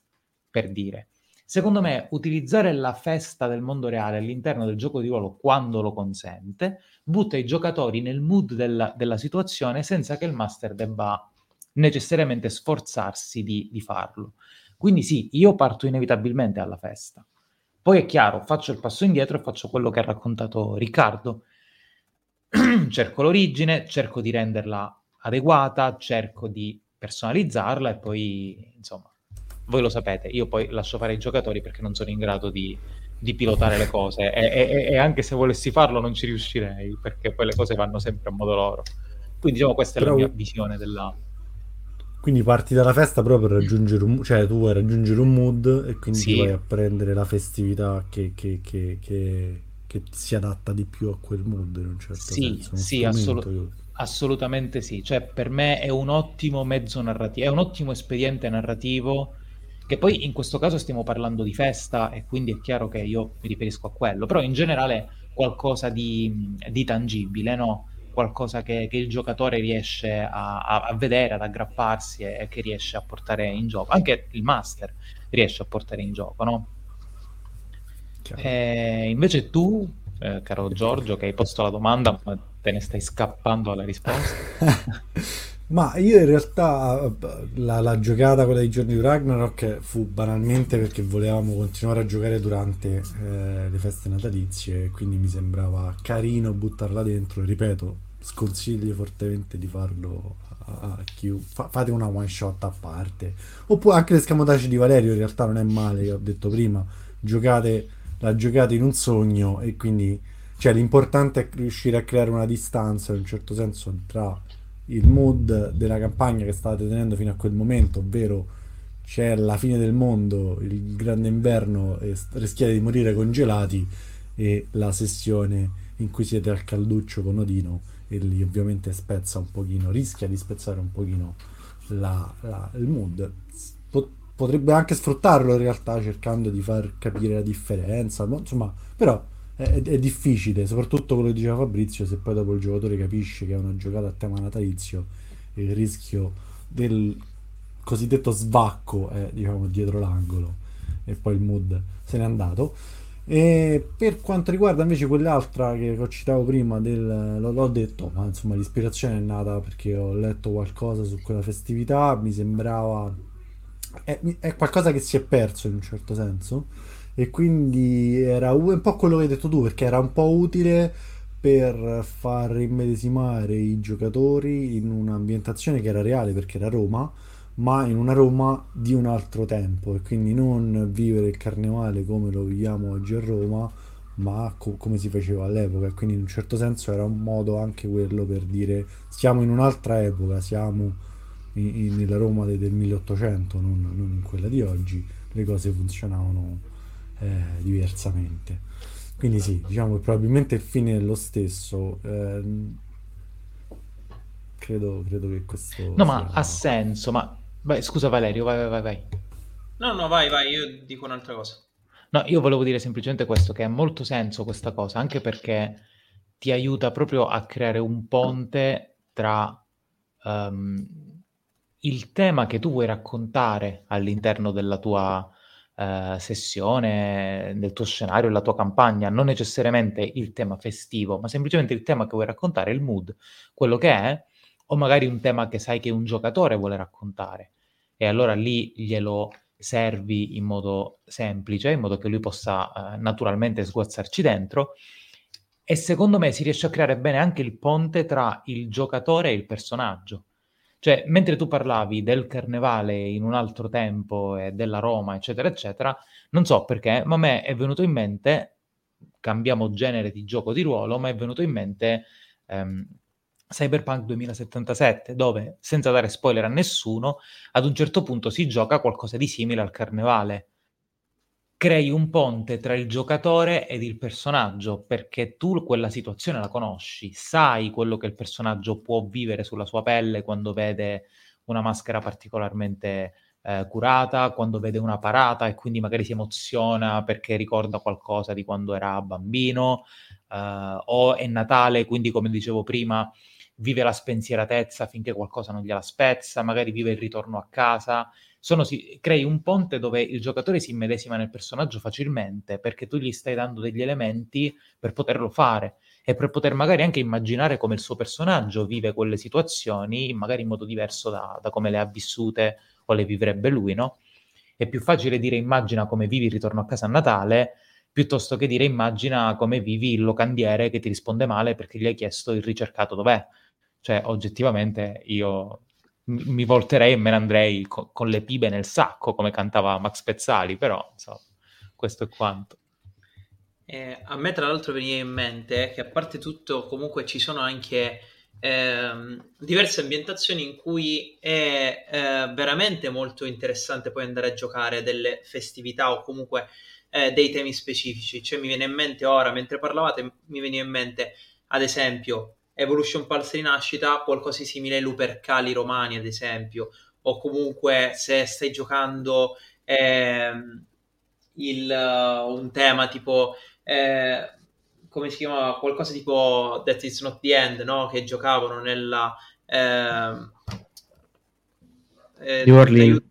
per dire. Secondo me, utilizzare la festa del mondo reale all'interno del gioco di ruolo quando lo consente, butta i giocatori nel mood della, della situazione senza che il master debba necessariamente sforzarsi di, di farlo. Quindi sì, io parto inevitabilmente alla festa. Poi è chiaro, faccio il passo indietro e faccio quello che ha raccontato Riccardo. *clears throat* cerco l'origine, cerco di renderla adeguata, cerco di personalizzarla e poi, insomma, voi lo sapete, io poi lascio fare i giocatori perché non sono in grado di, di pilotare le cose e, e, e, anche se volessi farlo non ci riuscirei perché poi le cose vanno sempre a modo loro. Quindi diciamo questa Però... è la mia visione della, quindi parti dalla festa proprio per raggiungere un cioè tu vuoi raggiungere un mood e quindi sì. vai a prendere la festività che, che, che, che, si adatta di più a quel mood in un certo sì, senso. Sì, assolu- assolutamente sì. Cioè, per me è un ottimo mezzo narrativo, è un ottimo espediente narrativo che poi in questo caso stiamo parlando di festa e quindi è chiaro che io mi riferisco a quello, però in generale qualcosa di, di tangibile, no? qualcosa che, che il giocatore riesce a, a, a, vedere, ad aggrapparsi e, che riesce a portare in gioco. Anche il master riesce a portare in gioco, no? E invece tu, eh, caro Giorgio, che hai posto la domanda, ma te ne stai scappando alla risposta. *laughs* ma io in realtà la, la, giocata quella dei giorni di Ragnarok fu banalmente perché volevamo continuare a giocare durante eh, le feste natalizie, quindi mi sembrava carino buttarla dentro, ripeto, sconsiglio fortemente di farlo a, chi fa, fate una one shot a parte. Oppure anche l'escamotage di Valerio in realtà non è male che ho detto prima giocate la giocate in un sogno e quindi cioè l'importante è riuscire a creare una distanza in un certo senso tra il mood della campagna che state tenendo fino a quel momento ovvero c'è la fine del mondo il grande inverno e rischiate di morire congelati e la sessione in cui siete al calduccio con Odino e lì ovviamente spezza un pochino, rischia di spezzare un pochino la, la, il mood. potrebbe anche sfruttarlo in realtà cercando di far capire la differenza, insomma, però è, è, difficile, soprattutto quello che diceva Fabrizio, se poi dopo il giocatore capisce che è una giocata a tema natalizio, il rischio del cosiddetto svacco è diciamo dietro l'angolo e poi il mood se n'è andato. E per quanto riguarda invece quell'altra che ho citato prima, del, l'ho detto, ma insomma l'ispirazione è nata perché ho letto qualcosa su quella festività, mi sembrava... È, è qualcosa che si è perso in un certo senso e quindi era un po' quello che hai detto tu perché era un po' utile per far immedesimare i giocatori in un'ambientazione che era reale perché era Roma, ma in una Roma di un altro tempo e quindi non vivere il carnevale come lo viviamo oggi a Roma, ma co- come si faceva all'epoca. Quindi in un certo senso era un modo anche quello per dire siamo in un'altra epoca, siamo in- in- nella Roma de- del 1800, non, non in quella di oggi, le cose funzionavano eh, diversamente. Quindi sì, diciamo che probabilmente il fine è lo stesso. ehm, credo, credo che questo No, ma ha senso, ma... Vai, scusa Valerio, vai, vai, vai, vai. No, no, vai, vai, io dico un'altra cosa. No, io volevo dire semplicemente questo, che ha molto senso questa cosa, anche perché ti aiuta proprio a creare un ponte tra ehm, il tema che tu vuoi raccontare all'interno della tua eh, sessione, del tuo scenario, della tua campagna, non necessariamente il tema festivo, ma semplicemente il tema che vuoi raccontare, il mood, quello che è, o magari un tema che sai che un giocatore vuole raccontare. E allora lì glielo servi in modo semplice, in modo che lui possa eh, naturalmente sguazzarci dentro. E secondo me si riesce a creare bene anche il ponte tra il giocatore e il personaggio. Cioè, mentre tu parlavi del carnevale in un altro tempo e della Roma, eccetera, eccetera, non so perché, ma a me è venuto in mente, cambiamo genere di gioco di ruolo, ma è venuto in mente ehm, Cyberpunk 2077, dove, senza dare spoiler a nessuno, ad un certo punto si gioca qualcosa di simile al carnevale. Crei un ponte tra il giocatore ed il personaggio, perché tu quella situazione la conosci, sai quello che il personaggio può vivere sulla sua pelle quando vede una maschera particolarmente eh, curata, quando vede una parata e quindi magari si emoziona perché ricorda qualcosa di quando era bambino, eh, o è Natale, quindi come dicevo prima vive la spensieratezza finché qualcosa non gliela spezza, magari vive il ritorno a casa. Sono, si, crei un ponte dove il giocatore si immedesima nel personaggio facilmente perché tu gli stai dando degli elementi per poterlo fare e per poter magari anche immaginare come il suo personaggio vive quelle situazioni, magari in modo diverso da, da come le ha vissute o le vivrebbe lui, no? È più facile dire immagina come vivi il ritorno a casa a Natale piuttosto che dire immagina come vivi il locandiere che ti risponde male perché gli hai chiesto il ricercato dov'è. Cioè, oggettivamente io mi volterei e me ne andrei co- con le pibe nel sacco, come cantava Max Pezzali, però insomma, questo è quanto. Eh, a me tra l'altro veniva in mente che a parte tutto comunque ci sono anche ehm, diverse ambientazioni in cui è eh, veramente molto interessante poi andare a giocare delle festività o comunque eh, dei temi specifici. Cioè mi viene in mente ora, mentre parlavate, mi veniva in mente ad esempio Evolution Pulse Rinascita, qualcosa di simile ai Lupercali romani, ad esempio, o comunque se stai giocando ehm, il, uh, un tema tipo eh, come si chiamava qualcosa tipo That Is Not the End, no? Che giocavano nella ehm, eh, New Orleans.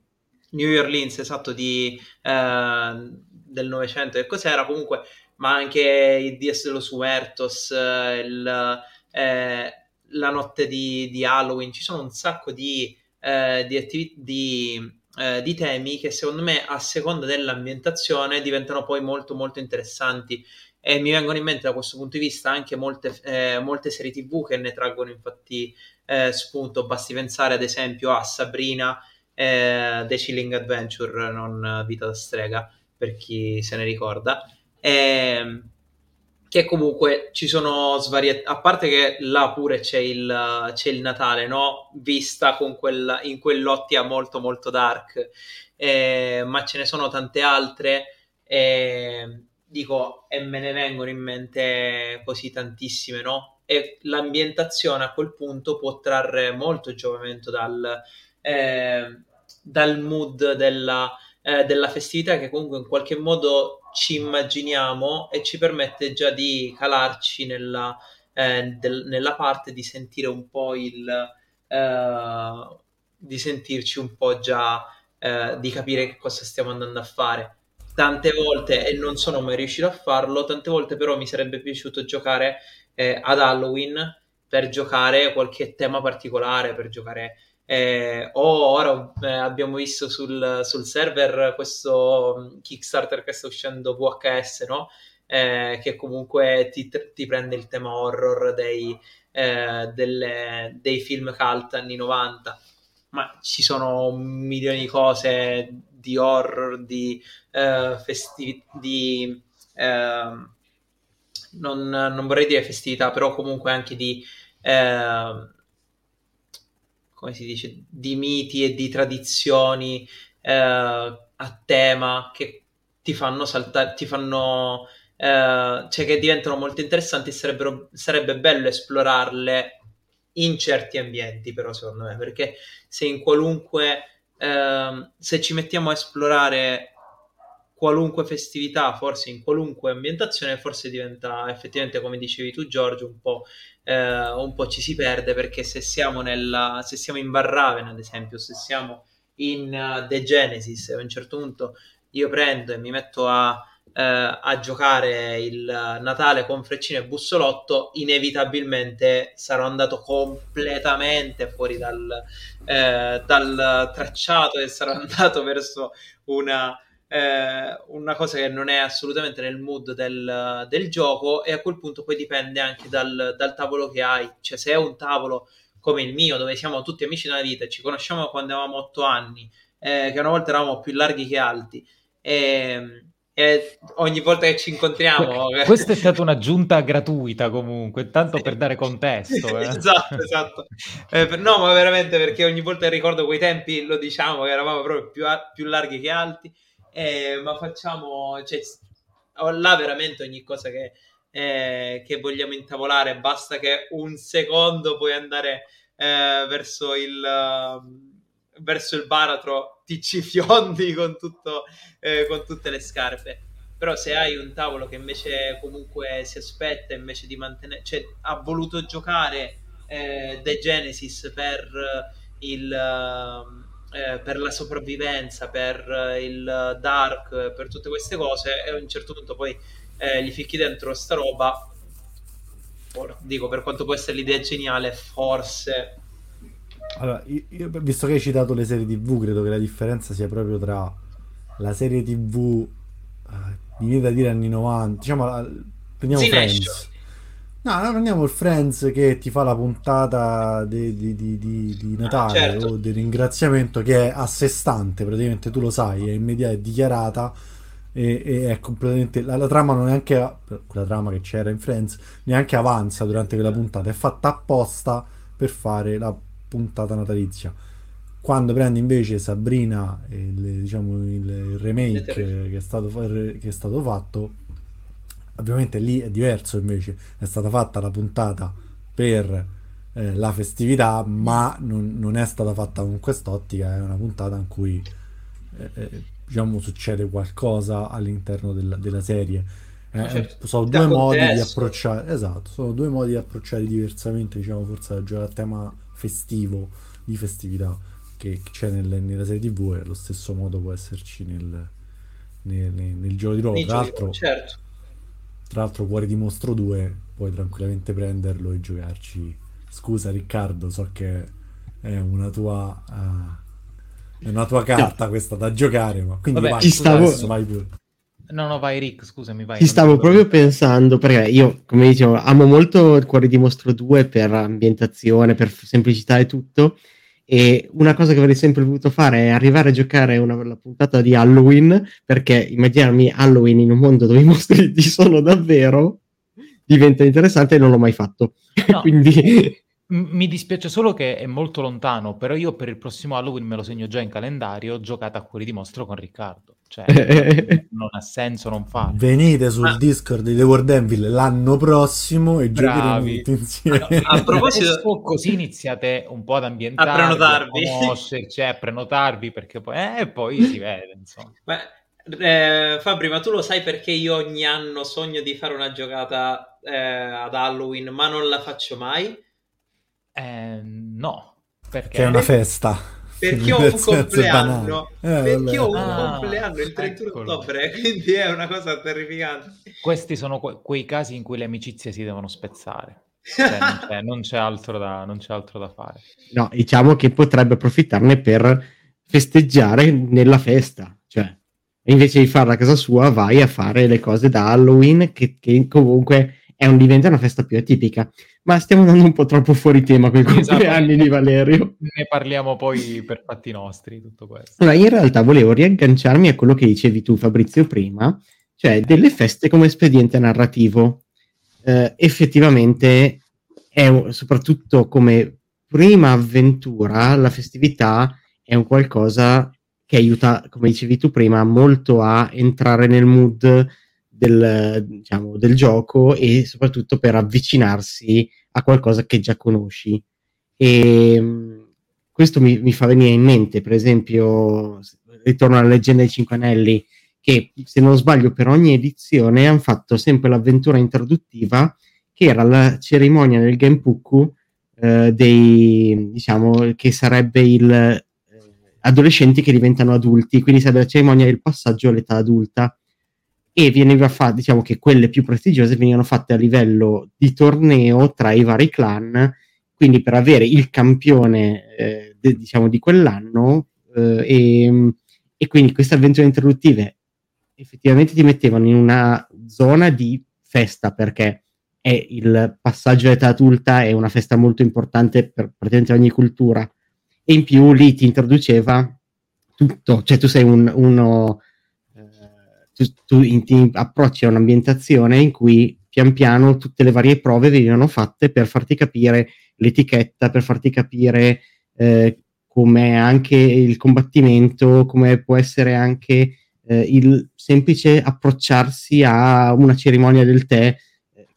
New Orleans, esatto, di, eh, del Novecento, e cos'era comunque, ma anche il Dies de los Muertos, eh, il, eh, la notte di, di, Halloween, ci sono un sacco di, eh, di, attivi- di, eh, di, temi che secondo me a seconda dell'ambientazione diventano poi molto molto interessanti. E mi vengono in mente da questo punto di vista anche molte, eh, molte serie tv che ne traggono infatti eh, spunto, basti pensare ad esempio a Sabrina The Chilling Adventure, non Vita da strega, per chi se ne ricorda. E, ehm, che comunque ci sono svariate a parte che là pure c'è il, c'è il Natale no? vista quella, in quell'ottica molto molto dark eh, ma ce ne sono tante altre eh, dico e me ne vengono in mente così tantissime no? e l'ambientazione a quel punto può trarre molto giovamento dal, eh, dal mood della, eh, della festività che comunque in qualche modo ci immaginiamo e ci permette già di calarci nella, eh, del, nella parte di sentire un po' il eh, di sentirci un po' già eh, di capire che cosa stiamo andando a fare. Tante volte e non sono mai riuscito a farlo tante volte però mi sarebbe piaciuto giocare eh, ad Halloween per giocare qualche tema particolare per giocare eh, o ora eh, abbiamo visto sul, sul, server questo mm, Kickstarter che sta uscendo VHS, no? eh, che comunque ti, ti, prende il tema horror dei, eh, delle, dei film cult anni 90 ma ci sono milioni di cose di horror, di uh, festivi- di uh, non, non, vorrei dire festività, però comunque anche di uh, come si dice, di miti e di tradizioni a tema che ti fanno saltare, ti fanno cioè che diventano molto interessanti e sarebbe bello esplorarle in certi ambienti, però secondo me, perché se in qualunque eh, se ci mettiamo a esplorare qualunque festività, forse in qualunque ambientazione, forse diventa effettivamente, come dicevi tu, Giorgio, un po', eh, un po ci si perde perché se siamo, nella, se siamo in Barraven, ad esempio, se siamo in uh, The Genesis, a un certo punto io prendo e mi metto a eh, a giocare il Natale con freccino e bussolotto, inevitabilmente sarò andato completamente fuori dal, eh, dal tracciato e sarò *laughs* andato verso una, eh, una cosa che non è assolutamente nel mood del, del, gioco e a quel punto poi dipende anche dal, dal tavolo che hai, cioè se è un tavolo come il mio dove siamo tutti amici nella vita ci conosciamo quando avevamo otto anni, eh, che una volta eravamo più larghi che alti, e, ehm, e ogni volta che ci incontriamo. Questa è stata un'aggiunta *laughs* gratuita comunque, tanto per dare contesto. Eh. esatto, esatto. Eh, no, ma veramente perché ogni volta che ricordo quei tempi lo diciamo che eravamo proprio più, più larghi che alti, eh, ma facciamo, cioè, là veramente ogni cosa che, eh, che vogliamo intavolare, basta che un secondo puoi andare eh, verso il... Uh, verso il baratro ti *laughs* ci fiondi con, tutto, eh, con tutte le scarpe. Però se hai un tavolo che invece comunque si aspetta invece di mantenere, cioè ha voluto giocare eh, The Genesis per il eh, per la sopravvivenza, per il dark, per tutte queste cose, e a un certo punto poi eh, gli ficchi dentro sta roba. Dico, per quanto può essere l'idea geniale, forse allora, io, visto che hai citato le serie TV, credo che la differenza sia proprio tra la serie TV, eh, mi viene da dire anni 90, diciamo, prendiamo sì, Friends. No, no, prendiamo il Friends che ti fa la puntata di, di, di, di ah, Natale ah, certo. o di ringraziamento che è a sé stante, praticamente tu lo sai, è immediata, è dichiarata e, e, è completamente... La, la trama non è neanche... quella trama che c'era in Friends, neanche avanza durante quella puntata, è fatta apposta per fare la puntata natalizia. Quando prendi invece Sabrina, il, diciamo, il remake che è, stato, che è stato fatto, ovviamente lì è diverso invece, è stata fatta la puntata per eh, la festività, ma non, non, è stata fatta con quest'ottica, è una puntata in cui eh, eh diciamo succede qualcosa all'interno del, della serie. Eh, certo. Sono due modi di approcciare, esatto, sono due modi di approcciare diversamente, diciamo, forse a giocare a tema festivo di festività che c'è nel, nella serie tv e allo stesso modo può esserci nel, nel, nel, nel gioco di ruolo tra l'altro certo. Tra l'altro Cuore di Mostro 2 puoi tranquillamente prenderlo e giocarci. Scusa Riccardo so che è una tua uh, è una tua carta questa da giocare ma quindi Vabbè, vai, stavo... adesso, vai pure. No, no, vai Rick, scusami, vai. Ci stavo proprio pensando, perché io, come dicevo, amo molto il Cuore di Mostro 2 per ambientazione, per semplicità e tutto, e una cosa che avrei sempre voluto fare è arrivare a giocare una, la puntata di Halloween, perché immaginarmi Halloween in un mondo dove i mostri *laughs* ci sono davvero diventa interessante e non l'ho mai fatto. No. *laughs* Quindi... Mi dispiace solo che è molto lontano, però io per il prossimo Halloween me lo segno già in calendario, giocata a Cuori di Mostro con Riccardo. Cioè, *laughs* non ha senso non farlo. Venite sul ah. Discord di The World Anvil l'anno prossimo e giocheremo insieme. A, a proposito, così iniziate un po' ad ambientarvi, a prenotarvi, a conoscerci, a prenotarvi perché poi, eh, poi si vede. Insomma. *laughs* Beh, eh, Fabri, ma tu lo sai perché io ogni anno sogno di fare una giocata eh, ad Halloween, ma non la faccio mai? Eh, no, perché è una festa perché ho un compleanno. eh, perché ho un ah, compleanno il 31 eccolo. ottobre quindi è una cosa terrificante. Questi sono que- quei casi in cui le amicizie si devono spezzare. Cioè, non, *laughs* c'è, non, c'è da, non, c'è, altro da, fare. No diciamo che potrebbe approfittarne per festeggiare nella festa cioè invece di farla a casa sua, vai a fare le cose da Halloween, che, che comunque è un, diventa una festa più atipica. Ma stiamo andando un po' troppo fuori tema con i Esatto. compleanni di Valerio. Ne parliamo poi per fatti nostri, tutto questo. Allora, in realtà volevo riagganciarmi a quello che dicevi tu, Fabrizio, prima, cioè delle feste come espediente narrativo. Eh, effettivamente, è soprattutto come prima avventura, la festività è un qualcosa che aiuta, come dicevi tu prima, molto a entrare nel mood del, diciamo, del gioco e soprattutto per avvicinarsi a qualcosa che già conosci. E mh, questo mi, mi fa venire in mente, per esempio, ritorno alla leggenda dei Cinque Anelli, che se non sbaglio per ogni edizione hanno fatto sempre l'avventura introduttiva, che era la cerimonia del Genpuku eh, diciamo, che sarebbe il eh, adolescenti che diventano adulti, quindi sarebbe la cerimonia del passaggio all'età adulta e veniva fatta, diciamo che quelle più prestigiose venivano fatte a livello di torneo tra i vari clan, quindi per avere il campione eh, de- diciamo di quell'anno eh, e, e quindi queste avventure introduttive effettivamente ti mettevano in una zona di festa perché è il passaggio all'età adulta è una festa molto importante per praticamente ogni cultura. E in più lì ti introduceva tutto, cioè tu sei un, uno tu, tu in- ti approcci a un'ambientazione in cui pian piano tutte le varie prove venivano fatte per farti capire l'etichetta, per farti capire eh, com'è anche il combattimento, come può essere anche eh, il semplice approcciarsi a una cerimonia del tè.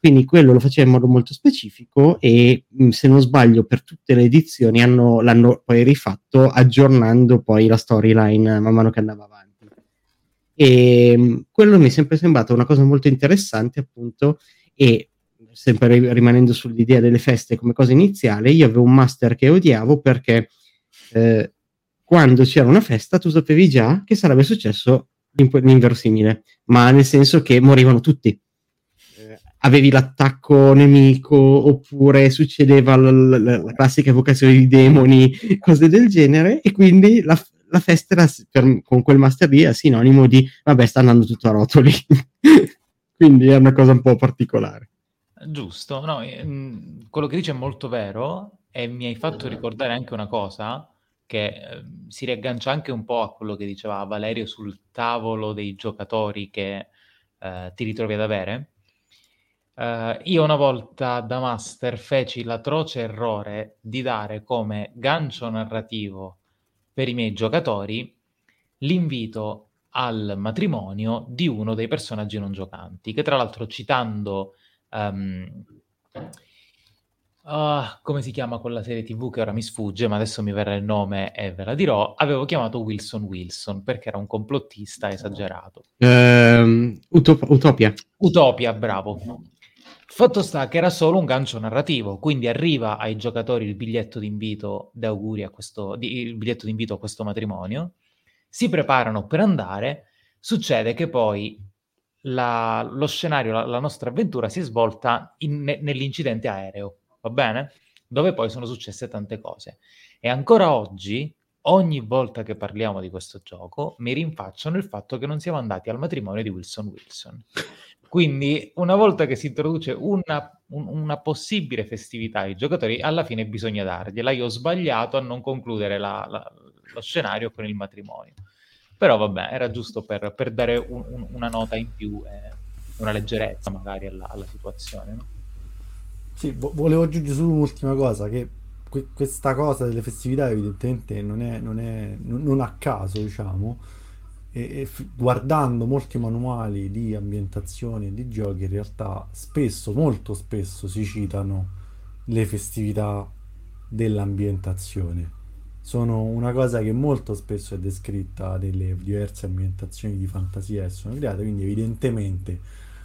Quindi quello lo faceva in modo molto specifico e mh, se non sbaglio per tutte le edizioni hanno, l'hanno poi rifatto aggiornando poi la storyline man mano che andava avanti. E mh, quello mi è sempre sembrato una cosa molto interessante appunto e sempre ri- rimanendo sull'idea delle feste come cosa iniziale, io avevo un master che odiavo perché eh, quando c'era una festa tu sapevi già che sarebbe successo l'inverosimile, ma nel senso che morivano tutti. Eh, avevi l'attacco nemico oppure succedeva l- l- la classica evocazione di demoni, cose del genere, e quindi la, la festa era, per- con quel master lì era sinonimo di vabbè, sta andando tutto a rotoli. *laughs* quindi è una cosa un po' particolare. Giusto, no, ehm, quello che dice è molto vero e mi hai fatto ricordare anche una cosa che eh, si riaggancia anche un po' a quello che diceva Valerio sul tavolo dei giocatori che eh, ti ritrovi ad avere. Eh, io una volta da master feci l'atroce errore di dare come gancio narrativo per i miei giocatori l'invito al matrimonio di uno dei personaggi non giocanti, che tra l'altro citando ehm, ah, come si chiama quella serie TV che ora mi sfugge, ma adesso mi verrà il nome e ve la dirò, avevo chiamato Wilson Wilson perché era un complottista esagerato. Ehm, Utop- Utopia. Utopia, bravo. Fatto sta che era solo un gancio narrativo, quindi arriva ai giocatori il biglietto d'invito d'auguri a questo, di- il biglietto d'invito a questo matrimonio, si preparano per andare, succede che poi la- lo scenario, la, la nostra avventura si è svolta in- ne- nell'incidente aereo, va bene? Dove poi sono successe tante cose. E ancora oggi, ogni volta che parliamo di questo gioco, mi rinfacciano il fatto che non siamo andati al matrimonio di Wilson Wilson. Quindi, una volta che si introduce una, un- una possibile festività ai giocatori, alla fine bisogna dargliela. Io ho sbagliato a non concludere la- la- lo scenario con il matrimonio. Però vabbè, era giusto per, per dare un- un- una nota in più e una leggerezza magari alla, alla situazione. no? Sì, vo- volevo aggiungere solo un'ultima cosa, che que- questa cosa delle festività evidentemente non è, non è- non- non a caso, diciamo, e, e f- guardando molti manuali di ambientazione e di giochi, in realtà spesso, molto spesso si citano le festività dell'ambientazione. Sono una cosa che molto spesso è descritta nelle diverse ambientazioni di fantasia che sono create, quindi evidentemente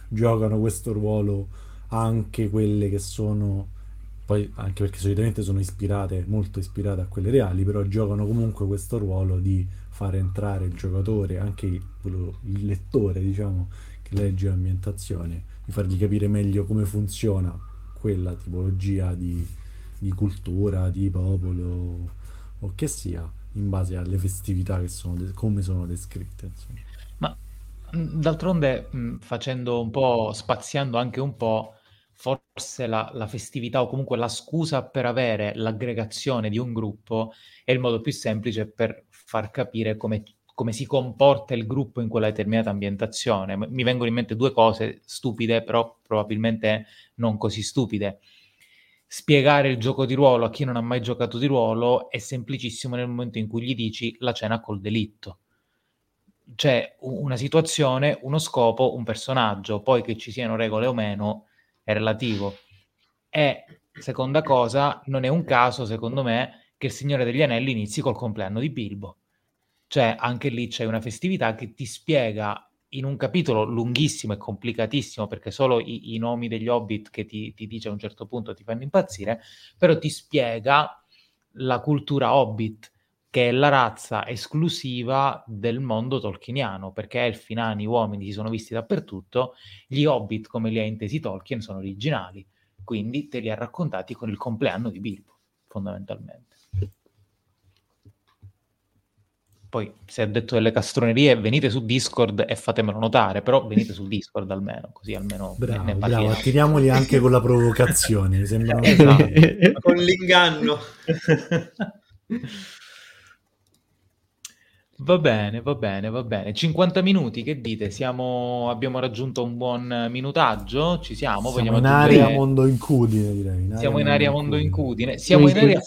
giocano questo ruolo anche quelle che sono poi anche perché solitamente sono ispirate molto ispirate a quelle reali però giocano comunque questo ruolo di far entrare il giocatore anche il, lettore diciamo che legge l'ambientazione di fargli capire meglio come funziona quella tipologia di, di cultura di popolo o che sia in base alle festività che sono de- come sono descritte insomma. Ma d'altronde, mh, facendo un po', spaziando anche un po', forse la, la festività o comunque la scusa per avere l'aggregazione di un gruppo è il modo più semplice per far capire come, come si comporta il gruppo in quella determinata ambientazione. Mi vengono in mente due cose stupide, però probabilmente non così stupide spiegare il gioco di ruolo a chi non ha mai giocato di ruolo è semplicissimo nel momento in cui gli dici la cena col delitto. C'è una situazione, uno scopo, un personaggio, poi che ci siano regole o meno è relativo. E seconda cosa, non è un caso, secondo me, che il Signore degli Anelli inizi col compleanno di Bilbo. Cioè, anche lì c'è una festività che ti spiega in un capitolo lunghissimo e complicatissimo, perché solo i, i nomi degli hobbit che ti, ti, dice a un certo punto ti fanno impazzire, però ti spiega la cultura hobbit, che è la razza esclusiva del mondo tolkieniano, perché elfi, nani, uomini si sono visti dappertutto, gli hobbit, come li ha intesi Tolkien, sono originali, quindi te li ha raccontati con il compleanno di Bilbo, fondamentalmente. Poi se ha detto delle castronerie, venite su Discord e fatemelo notare, però venite su Discord almeno, così almeno bravo, ne bravo, attiriamoli anche con la provocazione, mi sembra esatto. con l'inganno. *laughs* Va bene, va bene, va bene. 50 minuti, che dite? Siamo... Abbiamo raggiunto un buon minutaggio? Ci siamo? Siamo in aggiungere... area mondo incudine, direi. In siamo in area mondo incudine. Siamo in area...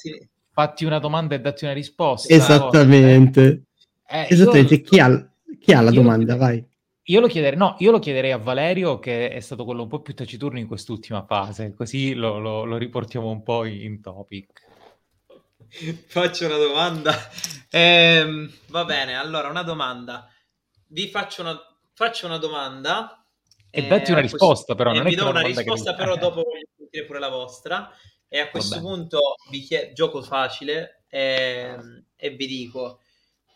Fatti una domanda e datti una risposta. Esattamente. Eh, Esattamente, io... chi, ha, chi, ha, la io domanda? Vai. Io lo, chiederei, no, io lo chiederei a Valerio, che è stato quello un po' più taciturno in quest'ultima fase, così lo, lo, lo riportiamo un po' in topic. Faccio una domanda. Eh, va bene, allora una domanda. Vi faccio una, faccio una domanda. E eh, datti una risposta, però. Non vi do una risposta, che... però dopo voglio sentire pure la vostra. E a questo punto vi chiedo, gioco facile eh, e vi dico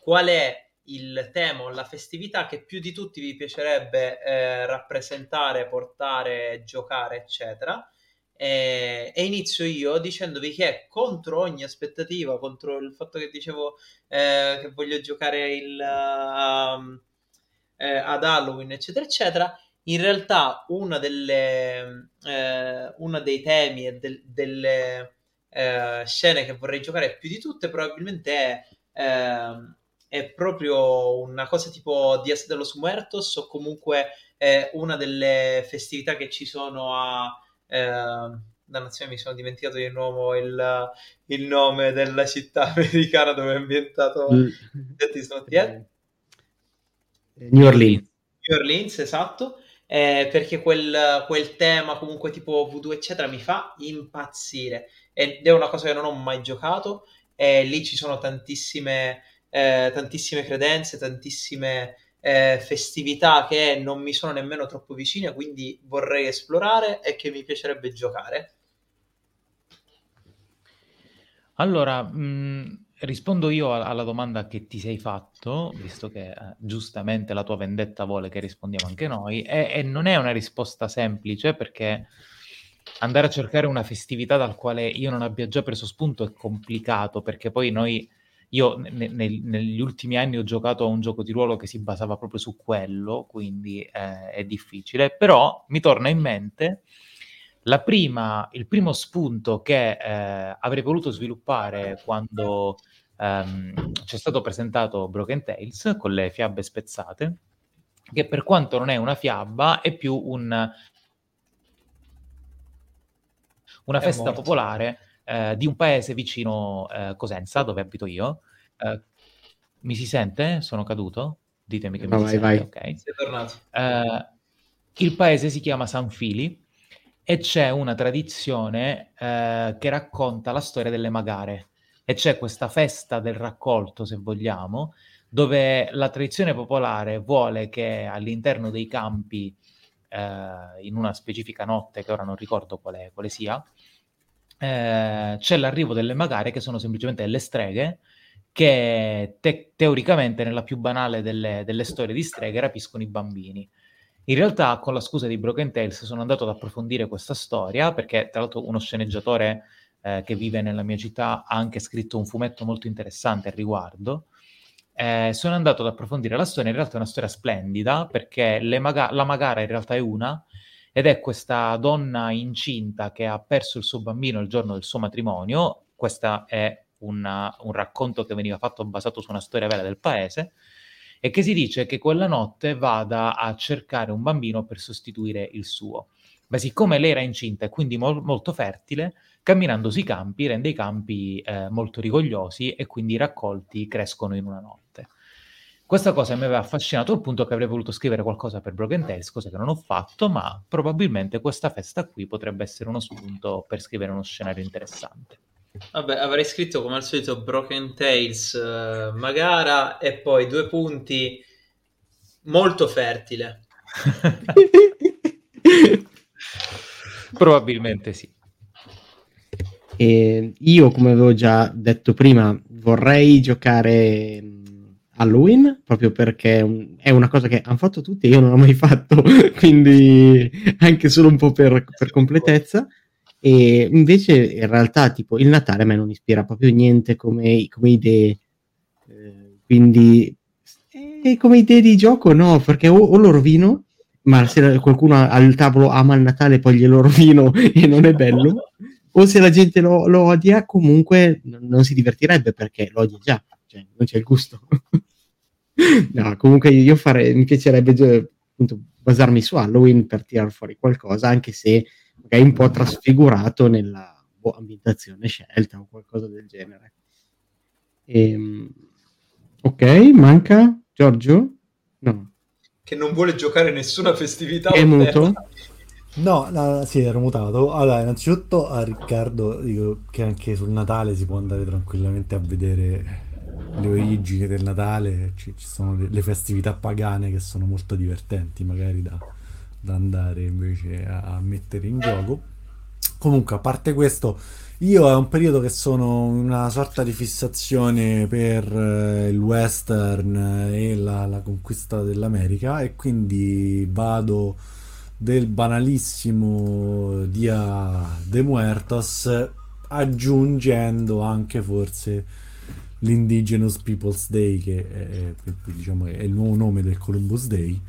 qual è il tema o la festività che più di tutti vi piacerebbe eh, rappresentare, portare, giocare, eccetera. E, e, inizio io dicendovi che contro ogni aspettativa, contro il fatto che dicevo eh, che voglio giocare il, uh, eh, ad Halloween, eccetera, eccetera. In realtà, delle, eh, dei temi e del, delle eh, scene che vorrei giocare più di tutte probabilmente è ehm, è proprio una cosa tipo Dias de los Muertos o comunque è una delle festività che ci sono a... Eh, dannazione mi sono dimenticato di nuovo il, il, nome della città *laughs* americana dove è ambientato mm. New Orleans. New Orleans esatto. Eh, perché quel, quel, tema comunque tipo voodoo eccetera mi fa impazzire. Ed è una cosa che non ho mai giocato. E lì ci sono tantissime eh, tantissime credenze, tantissime eh, festività che non mi sono nemmeno troppo vicine, quindi vorrei esplorare e che mi piacerebbe giocare. Allora, mh, mm, rispondo io alla domanda che ti sei fatto, visto che eh, giustamente la tua vendetta vuole che rispondiamo anche noi, e, e, non è una risposta semplice perché andare a cercare una festività dal quale io non abbia già preso spunto è complicato, perché poi noi io ne, ne, negli ultimi anni ho giocato a un gioco di ruolo che si basava proprio su quello, quindi eh, è difficile, però mi torna in mente prima, il primo spunto che eh, avrei voluto sviluppare quando ehm, c'è stato presentato Broken Tales con le fiabe spezzate, che per quanto non è una fiaba è più un, una è festa morto. popolare eh, di un paese vicino eh, Cosenza, dove abito io. Eh, mi si sente? Sono caduto? Ditemi che no, mi vai, si vai. sente. Ok. Sei tornato. Eh, il paese si chiama San Fili e c'è una tradizione eh, che racconta la storia delle magare. E c'è questa festa del raccolto, se vogliamo, dove la tradizione popolare vuole che all'interno dei campi, eh, in una specifica notte, che ora non ricordo quale, quale sia, eh, c'è l'arrivo delle magare che sono semplicemente delle streghe che te- teoricamente nella più banale delle, delle, storie di streghe rapiscono i bambini. In realtà con la scusa di Broken Tales sono andato ad approfondire questa storia perché tra l'altro uno sceneggiatore eh, che vive nella mia città ha anche scritto un fumetto molto interessante al riguardo eh, sono andato ad approfondire la storia, in realtà è una storia splendida perché Maga- la Magara in realtà è una ed è questa donna incinta che ha perso il suo bambino il giorno del suo matrimonio, questo è una, un racconto che veniva fatto basato su una storia vera del paese, e che si dice che quella notte vada a cercare un bambino per sostituire il suo. Ma siccome lei era incinta e quindi mo- molto fertile, camminando sui campi rende i campi eh, molto rigogliosi e quindi i raccolti crescono in una notte. Questa cosa mi aveva affascinato al punto che avrei voluto scrivere qualcosa per Broken Tales, cosa che non ho fatto, ma probabilmente questa festa qui potrebbe essere uno spunto per scrivere uno scenario interessante. Vabbè, avrei scritto come al solito Broken Tales, uh, Magara e poi due punti molto fertile. *laughs* Probabilmente sì. E io, come avevo già detto prima, vorrei giocare Halloween proprio perché è una cosa che hanno fatto tutti e io non ho mai fatto, *laughs* quindi anche solo un po' per, per completezza. E invece in realtà tipo il Natale a me non ispira proprio niente come, come idee, eh, quindi eh, come idee di gioco no, perché o, o lo rovino, ma se qualcuno al tavolo ama il Natale poi glielo rovino *laughs* e non è bello, o se la gente lo, lo odia comunque non si divertirebbe perché lo odia già, cioè non c'è il gusto. *laughs* *laughs* no, comunque io fare, mi piacerebbe appunto basarmi su Halloween per tirar fuori qualcosa, anche se magari un po' trasfigurato nella boh, ambientazione scelta o qualcosa del genere. E, ehm, ok, manca Giorgio? No. Che non vuole giocare nessuna festività. È muto? No, no, sì, ero mutato. Allora, innanzitutto a Riccardo dico che anche sul Natale si può andare tranquillamente a vedere le origini del Natale, ci, ci sono le, le, festività pagane che sono molto divertenti, magari da, da andare invece a, a, mettere in gioco. Comunque, a parte questo, io è un periodo che sono una sorta di fissazione per eh, il western e la, la, conquista dell'America e quindi vado del banalissimo Dia de Muertos aggiungendo anche forse l'Indigenous Peoples Day che è, è, diciamo, è il nuovo nome del Columbus Day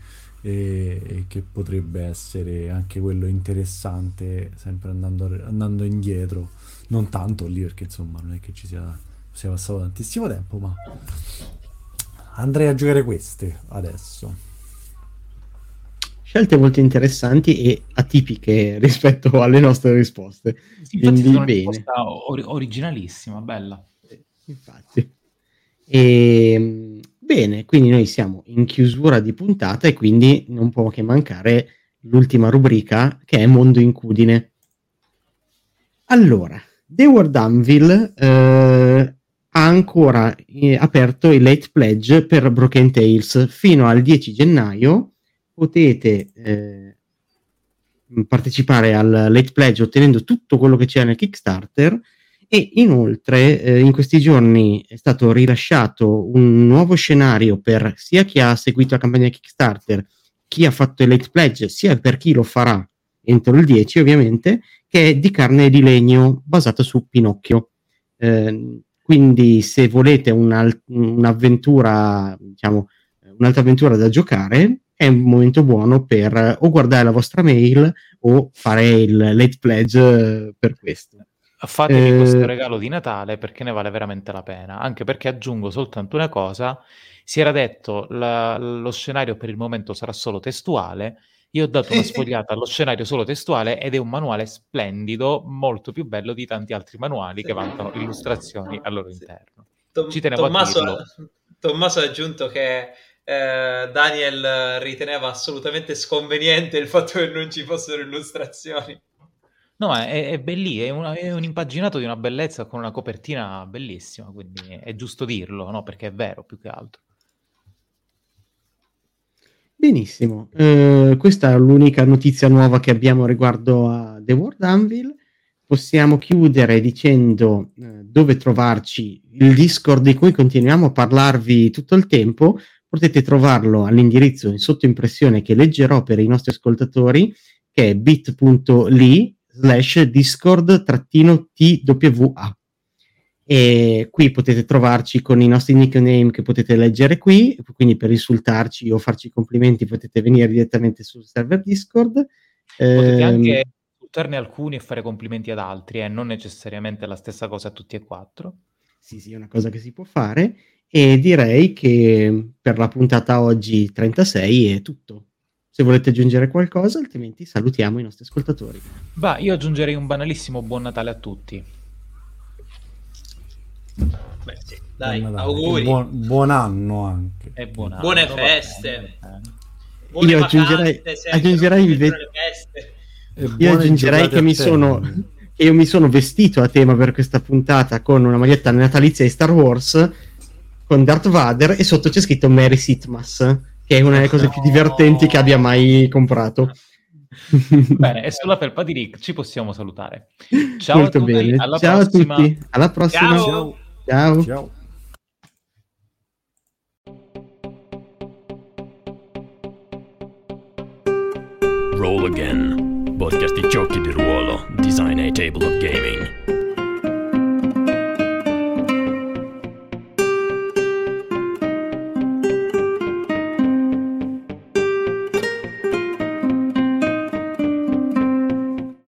e, che potrebbe essere anche quello interessante, sempre andando, andando, indietro, non tanto lì perché insomma non è che ci sia, sia passato tantissimo tempo, ma andrei a giocare queste adesso. Scelte molto interessanti e atipiche *laughs* rispetto alle nostre risposte. Sì, Quindi bene. Or- originalissima, bella. Infatti. E, ehm, Bene, quindi noi siamo in chiusura di puntata e quindi non può che mancare l'ultima rubrica che è Mondo Incudine. Allora, The World Anvil eh, ha ancora eh, aperto il late pledge per Broken Tales fino al 10 gennaio. Potete eh, partecipare al late pledge ottenendo tutto quello che c'è nel Kickstarter e inoltre eh, in questi giorni è stato rilasciato un nuovo scenario per sia chi ha seguito la campagna Kickstarter, chi ha fatto il late pledge, sia per chi lo farà entro il 10 ovviamente, che è di carne di legno basato su Pinocchio. Eh, quindi se volete un'avventura, diciamo, un'altra avventura da giocare, è un momento buono per o guardare la vostra mail o fare il late pledge eh, per questo. Fatevi eh... questo regalo di Natale perché ne vale veramente la pena. Anche perché aggiungo soltanto una cosa: si era detto la, lo scenario per il momento sarà solo testuale. Io ho dato una *laughs* sfogliata allo scenario solo testuale ed è un manuale splendido, molto più bello di tanti altri manuali che vantano *laughs* illustrazioni al loro interno. Tom- Ci tenevo Tommaso, a dirlo. Tommaso ha aggiunto che eh, Daniel riteneva assolutamente sconveniente il fatto che non ci fossero illustrazioni. No, è, è bellissimo, è, è un impaginato di una bellezza con una copertina bellissima, quindi è giusto dirlo, no? Perché è vero più che altro. Benissimo, eh, questa è l'unica notizia nuova che abbiamo riguardo a The World Anvil. Possiamo chiudere dicendo eh, dove trovarci il Discord di cui continuiamo a parlarvi tutto il tempo. Potete trovarlo all'indirizzo in sottoimpressione che leggerò per i nostri ascoltatori, che è bit.ly slash discord-twa. E qui potete trovarci con i nostri nickname che potete leggere qui, quindi per insultarci o farci complimenti potete venire direttamente sul server Discord. Potete Ehm, anche insultarne alcuni e fare complimenti ad altri, eh, non necessariamente la stessa cosa a tutti e quattro. Sì, sì, è una cosa che si può fare. E direi che per la puntata oggi 36 è tutto. Se volete aggiungere qualcosa, altrimenti salutiamo i nostri ascoltatori. Bah, io aggiungerei un banalissimo buon Natale a tutti. Beh, sì, dai, Buon auguri. Buon, buon anno anche. E buona- Buone va feste. va. Buone Io aggiungerei- vacanze, aggiungerei. E Io buone aggiungerei che mi sono che io mi sono vestito a tema per questa puntata con una maglietta natalizia di Star Wars con Darth Vader e sotto c'è scritto Mary Sitmas, che è una delle cose più divertenti che abbia mai comprato. *laughs* Bene, e sulla felpa di Rick ci possiamo salutare. Ciao Molto a tutti, bene. alla Ciao prossima. a tutti, alla prossima. Ciao. Ciao. Ciao. Roll Again, podcast di giochi di ruolo, design a table of gaming.